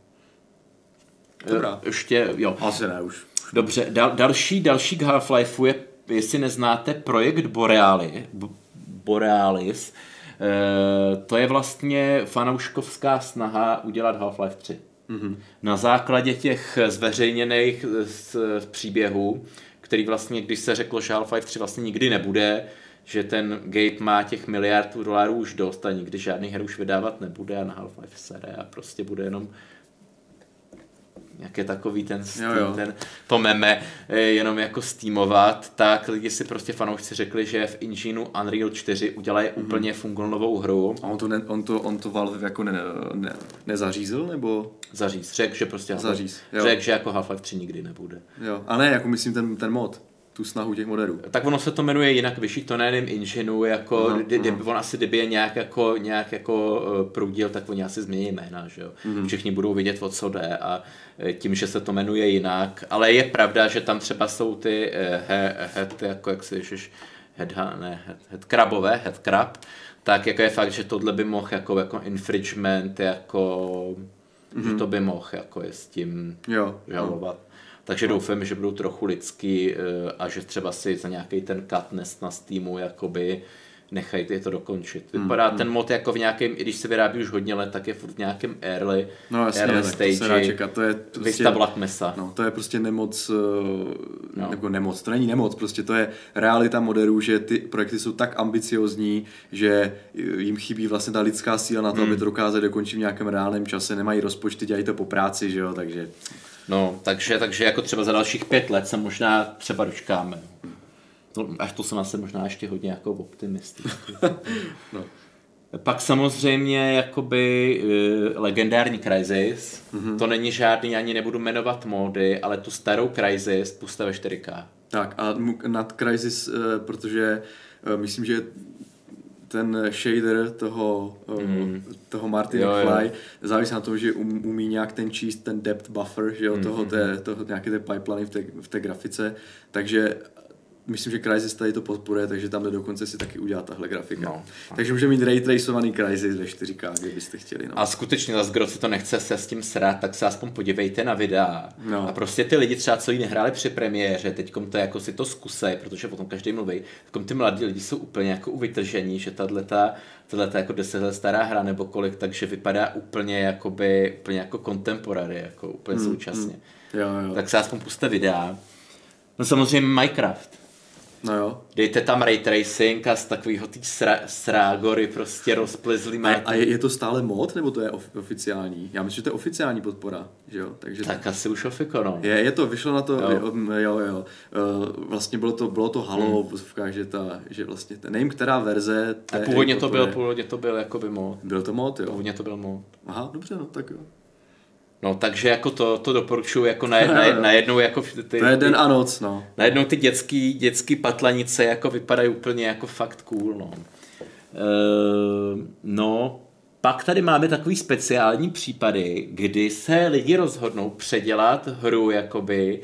Dobrá. Ještě, jo. Asi ne už. Dobře, dal, další, další k Half-Lifeu je, jestli neznáte, projekt Boreali, B- Borealis. E, to je vlastně fanouškovská snaha udělat Half-Life 3. Mm-hmm. Na základě těch zveřejněných z, z příběhů, který vlastně, když se řeklo, že Half-Life 3 vlastně nikdy nebude, že ten Gabe má těch miliardů dolarů už dost a nikdy žádný her už vydávat nebude a na Half-Life sere a prostě bude jenom jak je takový ten, Steam, Jo, jo. ten to meme eh, jenom jako steamovat, tak lidi si prostě fanoušci řekli, že v engineu Unreal 4 udělají Mhm. mm-hmm. úplně fungovou hru. A on to, ne, on to, on to Valve jako ne, ne, nezařízl, nebo? Zaříz. Řekl, že prostě Zaříz. Řekl, že jako Half-Life 3 nikdy nebude. Jo. A ne, jako myslím ten, ten mod, tu snahu těch moderů. Tak ono se to jmenuje jinak, vyšší to na jiném engineu, jako, Aha, kdy, on asi kdyby je nějak jako, nějak jako uh, proudil, tak oni asi změní jména, že jo. Mhm. Všichni budou vědět, o co jde a eh, tím, že se to jmenuje jinak, ale je pravda, že tam třeba jsou ty eh, he, head, jako jak se ježiš, head, ne, head, head krabové, head crab, tak jako je fakt, že tohle by mohl jako, jako infringement, jako, mm-hmm. že to by mohl jako je s tím Jo. žalovat. Takže doufám, že budou trochu lidský eh, a že třeba si za nějaký ten katnest na Steamu jakoby nechají je to dokončit. Hmm, Vypadá ten mod jako v nějakém, i když se vyrábí už hodně let, tak je furt v nějakém early, No jasně, early tak to se dá stage. čekat. To je prostě, Black Mesa. No, to je prostě nemoc, No. no. nebo nemoc, to není nemoc, prostě to je realita moderů, že ty projekty jsou tak ambiciozní, že jim chybí vlastně ta lidská síla na to, Hmm. aby to dokázali dokončit v nějakém reálném čase, nemají rozpočty, dělají to po práci, že jo, takže No, takže, takže jako třeba za dalších pět let se možná třeba dočkáme. No, až to jsem asi možná ještě hodně jako optimistický. no. Pak samozřejmě jakoby uh, legendární Crysis, Mhm. mm-hmm. to není žádný, ani nebudu jmenovat módy, ale tu starou Crysis puste ve 4K. Tak a nad Crysis, eh, protože eh, myslím, že ten shader toho, mm. toho Martina Jo, jo. Fly závisí na tom, že um, umí nějak ten číst ten depth buffer, že jo, toho, té, toho nějaké té pipeline v té, v té grafice, takže myslím, že Crysis tady to podporuje, takže tam dokonce si taky udělat tahle grafika. No. Takže může mít ray tracovaný Crysis ve 4K, kdybyste chtěli. No. A skutečně zase, kdo si to nechce se s tím srát, tak se aspoň podívejte na videa. No. A prostě ty lidi třeba, co ji nehráli při premiéře, teďkom to jako si to zkusej, protože potom každý mluví, teďkom ty mladí lidi jsou úplně jako u vytržení, že tato, tato jako deset let stará hra nebo kolik, takže vypadá úplně jakoby, úplně jako contemporary, jako úplně Hmm, současně. Jo, jo. Tak se aspoň puste videa. No samozřejmě Minecraft. No jo. Dejte tam ray tracing a z takového tý sra, srágory prostě rozplizlý A, a je, je to stále mod, nebo to je of, oficiální? Já myslím, že to je oficiální podpora, že jo? Takže Tak asi už ofiko, no. Je, je to, vyšlo na to, Jo. jo, jo. jo. Uh, vlastně bylo to, bylo to halo hmm. že, ta, že vlastně, ten, nevím, která verze A té původně hry to byl, původně to byl jakoby mod. Byl to mod, jo? Původně to byl mod. Aha, dobře, no, tak jo. No, takže jako to, to doporučuji jako na, na, najednou jako ty, ty, To je den a noc, no. najednou ty dětský, dětský patlanice jako vypadají úplně jako fakt cool, no. Ehm, no, pak tady máme takový speciální případy, kdy se lidi rozhodnou předělat hru jakoby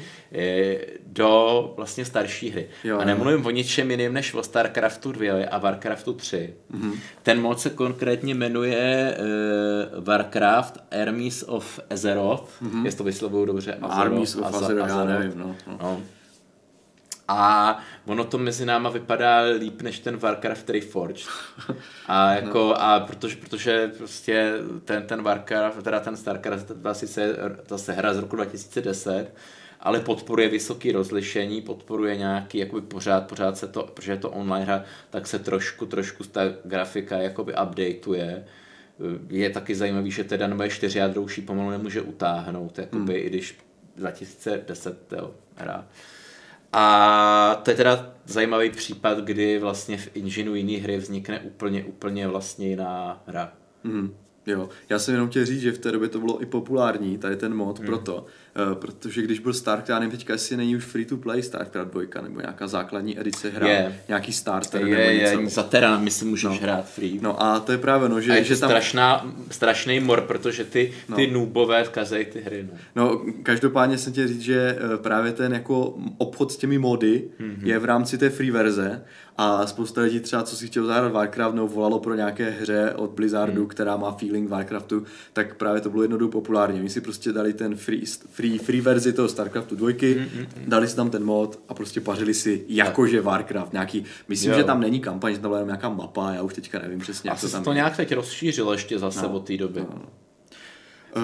do vlastně starší hry. Jo, a jo. nemluvím o ničem jiném než o StarCraftu 2 a Warcraftu 3. Mhm. Mm-hmm. Ten mod se konkrétně jmenuje uh, Warcraft Armies of Azeroth, mm-hmm. jestli to vyslovuju dobře. Mhm. Armies of Azeroth, já Azeroth. nevím, no. no. No. A ono to mezi náma vypadá líp než ten Warcraft Reforged. A jako, a protože, protože prostě ten, ten Warcraft, teda ten Starcraft, byla sice zase hra z roku 2010, ale podporuje vysoké rozlišení, podporuje nějaký, jakoby pořád, pořád se to, protože je to online hra, tak se trošku, trošku ta grafika jakoby updateuje. Je taky zajímavý, že teda nové čtyřjádrouší pomalu nemůže utáhnout, jakoby, hmm. i když 2010 jo, hra. A to je teda zajímavý případ, kdy vlastně v engineu jiné hry vznikne úplně, úplně vlastně jiná hra. Mhm. Jo, já jsem jenom chtěl říct, že v té době to bylo i populární, tady ten mod, hmm. proto, protože když byl StarCraft, já nevím teďka, jestli není už free to play StarCraft 2 nebo nějaká základní edice hra, Je. nějaký starter Je, nebo je, něco. za Terra my si můžeš hrát free. No a to je právě no, že, a je že to tam... strašná, strašný mor, protože ty, ty No. noobové vkazejí ty hry. No. No, každopádně jsem chtěl říct, že eh, právě ten jako obchod s těmi mody Mhm. mm-hmm. je v rámci té free verze a spousta lidí třeba, co si chtěl zahrát Warcraft, nebo volalo pro nějaké hře od Blizzardu, mm. která má feeling Warcraftu, tak právě to bylo jednou dobu populární. Oni si prostě dali ten free, free, free verzi toho Starcraftu dvojky, Mhm, mm, dali si tam ten mod a prostě pařili si jakože Warcraft. Nějaký, myslím, Jo. že tam není kampaň, že tam byla jenom nějaká mapa, já už teďka nevím přesně, jak Asi to se tam to nějak teď rozšířilo ještě zase No, od té doby. no.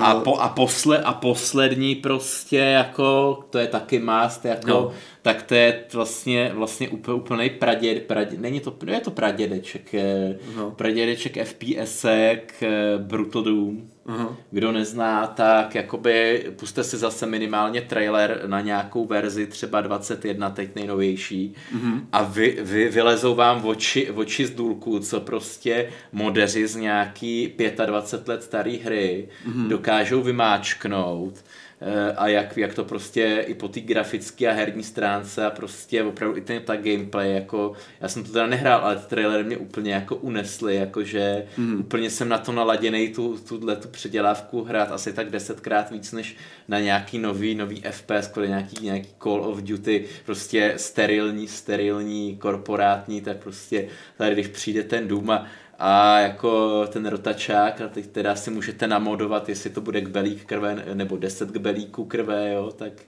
A, po, a, posle, a poslední prostě jako, to je taky mást, jako, No. Tak to je vlastně, vlastně úplně, úplný praděd, praděd, není to, no je to pradědeček, eh, No. pradědeček FPSek, eh, Brutal Doom. Aha. Kdo nezná, tak jakoby puste si zase minimálně trailer na nějakou verzi, třeba 21, teď nejnovější, mm-hmm. a vy, vy, vylezou vám oči, oči z důlku, co prostě modeři z nějaký 25 let staré hry mm-hmm. dokážou vymáčknout a jak, jak to prostě i po té grafické a herní stránce a prostě opravdu i ten ta gameplay, jako já jsem to teda nehrál, ale ty trailery mě úplně jako unesly, jakože mm. úplně jsem na to naladěný tu, tuhle tu předělávku hrát asi tak desetkrát víc než na nějaký nový, nový FPS, kvůli nějaký, nějaký Call of Duty, prostě sterilní, sterilní, korporátní, tak prostě tady když přijde ten Doom a a jako ten rotačák a teď teda si můžete namodovat, jestli to bude kbelík krve nebo 10 kbelíků krve, jo, tak, tak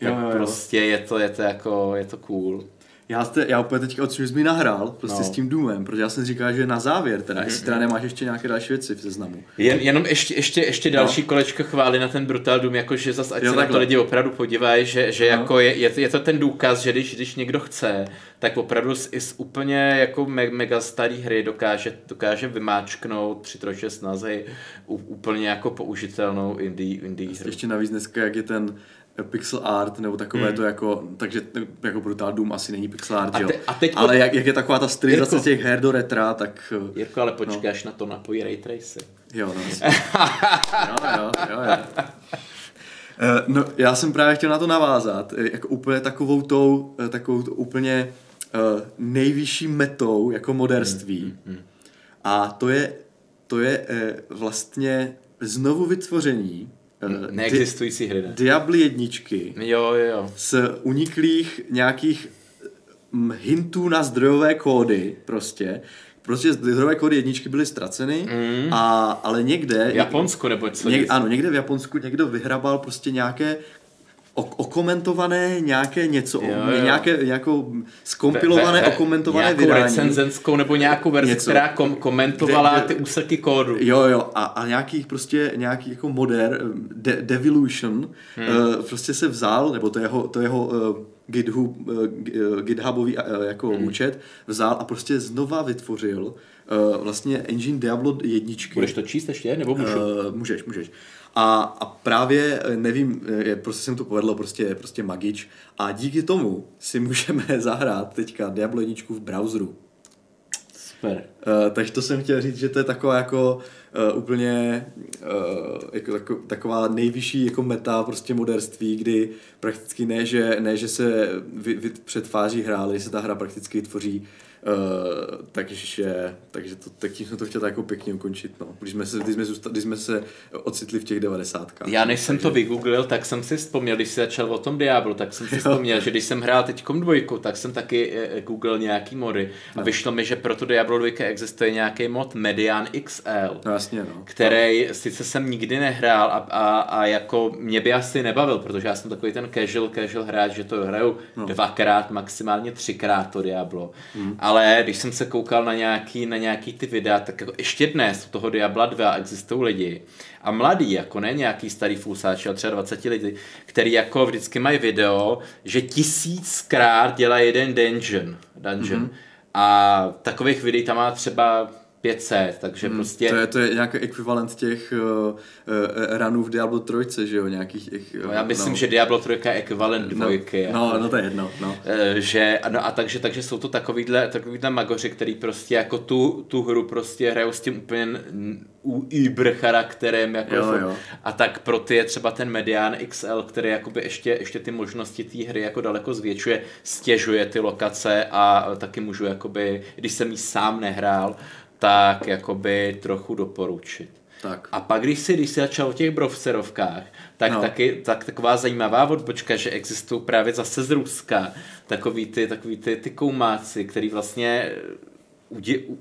Jo, jo, jo. prostě je to, je to jako, je to cool. Já, jste, já úplně teďka jsi mi nahrál prostě No. s tím Doomem, protože já jsem říkal, že na závěr teda, jestli teda nemáš ještě nějaké další věci v seznamu. Jen, jenom ještě, ještě, ještě další no. kolečko chvály na ten Brutal Doom, jakože zas ať Jo, se na to takhle. lidi opravdu podívají, že, že No. jako je, je, to, je, to ten důkaz, že když, když někdo chce, tak opravdu z, i z úplně jako me, mega starý hry dokáže, dokáže vymáčknout při troše snaze u- úplně jako použitelnou indie, indie hru. Ještě navíc dneska, jak je ten pixel art, nebo takové to jako, takže jako Brutal Doom asi není pixel art, Hmm. A jo. te- a teď- Ale jak, jak, je taková ta stylizace Jirko. těch her do retra, tak eh, Jirko, ale počkej, až na to napojí Ray Tracing. jo, no. jo, jo, jo, jo. Eh, No, já jsem právě chtěl na to navázat, eh, jako úplně takovou tou, takovou tou úplně nejvyšší metou jako moderství. Hmm, A to je, to je eh, vlastně znovu vytvoření eh, di- Neexistující hry, ne? Diablo jedničky Jo, jo, jo. z uniklých nějakých mm, hintů na zdrojové kódy prostě. Prostě zdrojové kódy jedničky byly ztraceny, Mm. a, ale někde... V Japonsku nebo co? Něk, ano, někde v Japonsku někdo vyhrabal prostě nějaké okomentované nějaké něco, Jo, jo. nějaké nějakou skompilované, Ve- ve- okomentované nějakou vydání. recenzenskou nebo nějakou verzi, Něco. která kom- komentovala Kde- kde- ty úseky kódu. Jo, jo, a, a nějakých prostě, nějaký jako moder, de, Devolution, hmm. uh, prostě se vzal, nebo to jeho, to jeho uh, GitHub, uh, GitHubový uh, jako hmm. účet, vzal a prostě znova vytvořil uh, vlastně engine Diablo jedničky. Budeš to číst ještě, nebo můžu? Uh, můžeš, můžeš. A, a právě, eh, nevím, eh, prostě se mu to povedlo, prostě, prostě magič. A díky tomu si můžeme zahrát teďka Diablo jedničku v browseru. Super. Uh, takže to jsem chtěl říct, že to je taková jako uh, úplně uh, jako, tako, taková nejvyšší jako meta prostě moderství, kdy prakticky ne, že, ne, že se vy, vy přetváří hra, ale se ta hra prakticky tvoří Uh, takže, takže to, tak tím jsem to chtěl tak jako pěkně ukončit, no. Když jsme se, když jsme, zůsta, když jsme se ocitli v těch devadesátkách. Já než jsem to vygooglil, tak jsem si vzpomněl, když jsi začal o tom Diablo, tak jsem si vzpomněl, že když jsem hrál teďkom dvojku, tak jsem taky eh, googlil nějaký mody a vyšlo mi, že pro to Diablo 2 existuje nějaký mod Median XL. No jasně, no. který sice jsem nikdy nehrál a, a, a jako mě by asi nebavil, protože já jsem takový ten casual, casual hráč, že to hraju no. dvakrát, maximálně třikrát to Diablo. Mm. Ale když jsem se koukal na nějaký, na nějaký ty videa, tak jako ještě dnes u toho Diabla 2 existují lidi a mladí, jako ne nějaký starý fusáči, ale třeba 20 lidí, který jako vždycky mají video, že tisíckrát dělají jeden dungeon. dungeon. Mm-hmm. A takových videí tam má třeba 500, takže hmm, prostě... To je, to je nějaký ekvivalent těch uh, uh, ranů v Diablo 3, že jo, nějakých těch... Uh, no, já myslím, no. že Diablo 3 je ekvivalent no, dvojky. No, jako, no, no to je jedno, no. Že, no a takže, takže jsou to takovýhle, takovýhle magoři, který prostě jako tu, tu hru prostě hrajou s tím úplně uber charakterem. Jako jo, jo. A tak pro ty je třeba ten Median XL, který jakoby ještě, ještě ty možnosti té hry jako daleko zvětšuje, stěžuje ty lokace a taky můžu jakoby, když jsem jí sám nehrál, tak jakoby trochu doporučit. Tak. A pak, když si, když si začal o těch browserovkách, tak no. taky tak, taková zajímavá odbočka, že existují právě zase z Ruska takový ty, takový ty, ty koumáci, který vlastně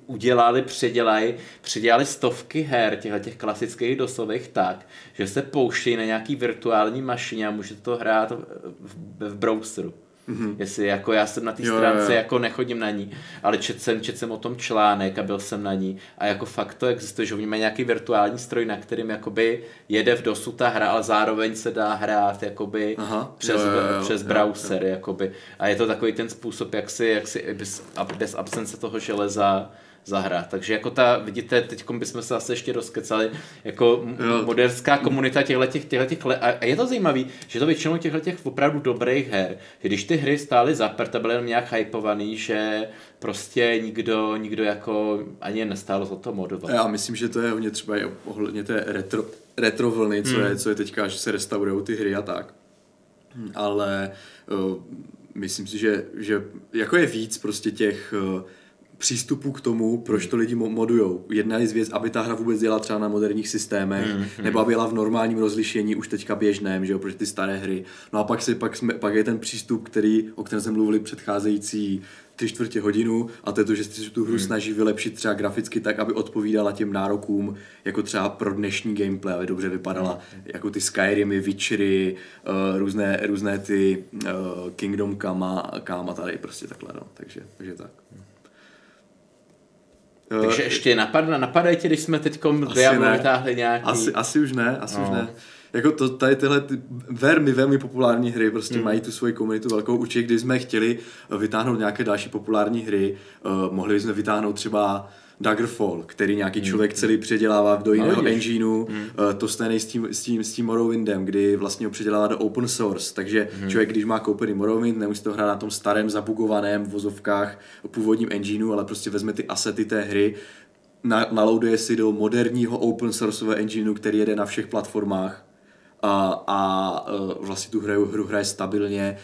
udělali, předělali, předělali stovky her těchto těch klasických dosových tak, že se pouštějí na nějaký virtuální mašině a můžete to hrát v, v, v browseru. Mm-hmm. Jestli jako já jsem na té stránce, jo, jo. jako nechodím na ní, ale čet jsem, čet jsem o tom článek a byl jsem na ní a jako fakt to existuje, že oni mají nějaký virtuální stroj, na kterým jakoby jede v dosu ta hra, ale zároveň se dá hrát jakoby Aha. přes, jo, jo, jo, přes browser, jo, jo. jakoby. A je to takový ten způsob, jak si, jak si bez, bez absence toho železa zahrát. Takže jako ta, vidíte, teď bychom se zase ještě rozkecali, jako jo. moderská komunita těchto těch, těchto a je to zajímavé, že to většinou těchto těch opravdu dobrých her, že když ty hry stály zaprt a byly jenom nějak hypovaný, že prostě nikdo, nikdo jako ani nestálo za to modovat. Já myslím, že to je hodně třeba i ohledně té retro, retro vlny, co, hmm. je, co je teďka, že se restaurují ty hry a tak. Ale uh, myslím si, že, že jako je víc prostě těch uh, přístupu k tomu, proč to lidi modujou. Jedna je z věc, aby ta hra vůbec dělala třeba na moderních systémech, mm, hmm nebo aby byla v normálním rozlišení už teďka běžném, že jo, protože ty staré hry. No a pak, si, pak, jsme, pak je ten přístup, který, o kterém jsme mluvili předcházející tři čtvrtě hodinu a to je to, že si tu hru hmm. snaží vylepšit třeba graficky tak, aby odpovídala těm nárokům, jako třeba pro dnešní gameplay, aby dobře vypadala, hmm. jako ty Skyrimy, Witchery, uh, různé, různé ty uh, Kingdom Kama, Kama tady prostě takhle, no, takže, takže tak. Hmm. Takže ještě napad, napadají tě, když jsme teď Diablo vytáhli nějaký... Asi, asi už ne, asi no. už ne. Jako to, tady tyhle ty velmi, velmi populární hry prostě mm. mají tu svoji komunitu velkou. Určitě, když jsme chtěli vytáhnout nějaké další populární hry, uh, mohli jsme vytáhnout třeba Daggerfall, který nějaký hmm. člověk celý předělává do jiného no, engineu, hmm. uh, to stejné s tím, s, tím, s tím Morrowindem, kdy vlastně ho předělává do open source, takže hmm. člověk, když má koupený Morrowind, nemusí to hrát na tom starém, zabugovaném vozovkách původním engineu, ale prostě vezme ty asety té hry, na, naloaduje si do moderního open sourceového engineu, který jede na všech platformách a, a uh, vlastně tu hru, hru hraje stabilně,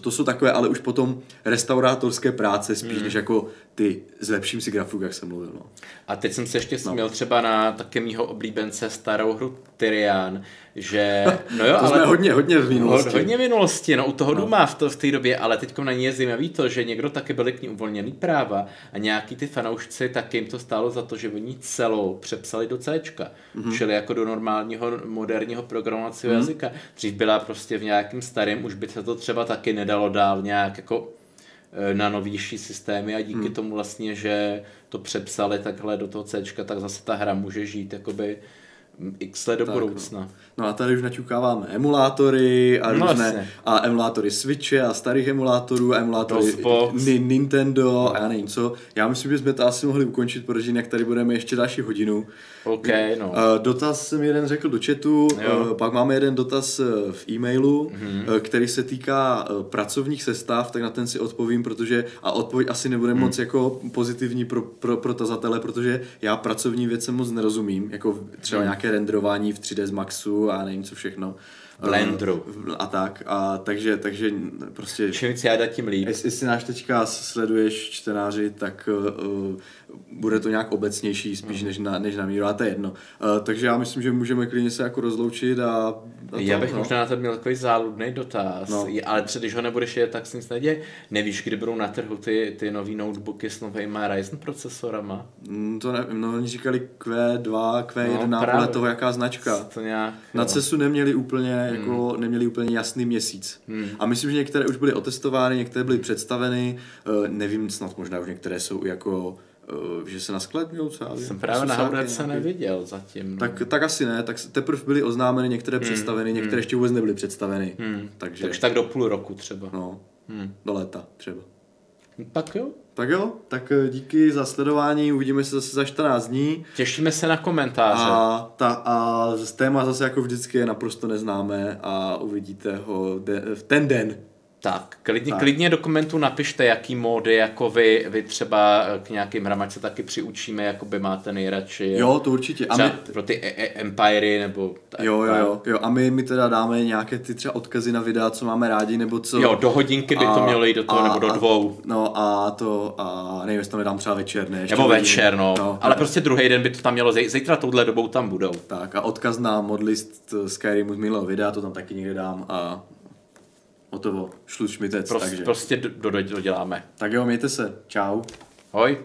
to jsou takové, ale už potom restaurátorské práce spíš, mm. než jako ty zlepším si grafiku, jak jsem mluvil. No. A teď jsem se ještě no. směl třeba na také mýho oblíbence starou hru Tyrian, že... No jo, to ale... jsme hodně, hodně v minulosti. Hodně v minulosti, no u toho no. Duma v, to, v té době, ale teď na ní je zajímavý to, že někdo taky byli k ní uvolněný práva a nějaký ty fanoušci, tak jim to stálo za to, že oni celou přepsali do C, mm-hmm. čili jako do normálního moderního programovacího mm-hmm. jazyka. Dřív byla prostě v nějakým starém, už by se to třeba taky nedalo dál nějak jako na novější systémy a díky hmm. tomu vlastně, že to přepsali takhle do toho C, tak zase ta hra může žít jakoby x let do tak, budoucna. No. no a tady už naťukáváme emulátory a no různé, vlastně. a emulátory Switche a starých emulátorů, a emulátory Ni- Nintendo no. a já nevím co. Já myslím, že jsme to asi mohli ukončit, protože jinak tady budeme ještě další hodinu. OK, no. Uh, dotaz jsem jeden řekl do chatu, uh, pak máme jeden dotaz eh, v e-mailu, mm-hmm. uh, který se týká uh, pracovních sestav, tak na ten si odpovím, protože a odpověď asi nebude mm. moc jako pozitivní pro, pro, pro tazatele, protože já pracovní věcem moc nerozumím, jako třeba mm. Nějaké renderování v 3ds Maxu a nevím co všechno. Blendru. A tak, a takže, takže prostě... Čím víc já tím líp. Jestli, jestli náš teďka sleduješ čtenáři, tak uh, bude to nějak obecnější spíš mm. než, na, než na míru, a to je jedno. Uh, takže já myslím, že můžeme klidně se jako rozloučit a... a to, já bych no. možná na to měl takový záludný dotaz, no. ale třeba když ho nebudeš je, tak se nic neděje. Nevíš, kdy budou na trhu ty, ty nový notebooky s novými Ryzen procesorama? Mm, to nevím, no oni říkali Q2, Q1, no, podle toho jaká značka. To nějak, na CESu neměli úplně, hmm. jako, neměli úplně jasný měsíc. Hmm. A myslím, že některé už byly otestovány, některé byly představeny, uh, nevím, snad možná už některé jsou jako že se naskladňují třeba. Jsem právě na Howardce neviděl zatím. No. Tak, tak asi ne, tak teprve byly oznámeny, některé hmm. představeny, některé hmm. ještě vůbec nebyly představeny. Hmm. Takže... takže tak do půl roku třeba. No, hmm. do léta třeba. Tak jo, Tak jo, tak eh, díky za sledování, uvidíme se zase za 14 dní. Těšíme se na komentáře. A, ta, a z téma zase jako vždycky je naprosto neznámé a uvidíte ho de, v ten den. Tak, klidně, tak. klidně do komentů napište, jaký módy jako vy, vy třeba k nějakým hrám, se taky přiučíme, jako by máte nejradši. Jo, to určitě. A my... pro ty e- e- Empiry nebo... Tak, jo, jo, jo, jo. A my, my teda dáme nějaké ty třeba odkazy na videa, co máme rádi, nebo co... Jo, do hodinky by a, to mělo jít do toho, a, nebo do dvou. A, no a to, a nevím, jestli tam dám třeba večer, ne? Nebo večer, no. no Ale tak. prostě druhý den by to tam mělo, zítra touhle dobou tam budou. Tak a odkaz na modlist Skyrimu z minulého videa, to tam taky někde dám a hotovo, šluč mi Prost, takže. Prostě do, do, doděláme. Tak jo, mějte se, čau. Hoj.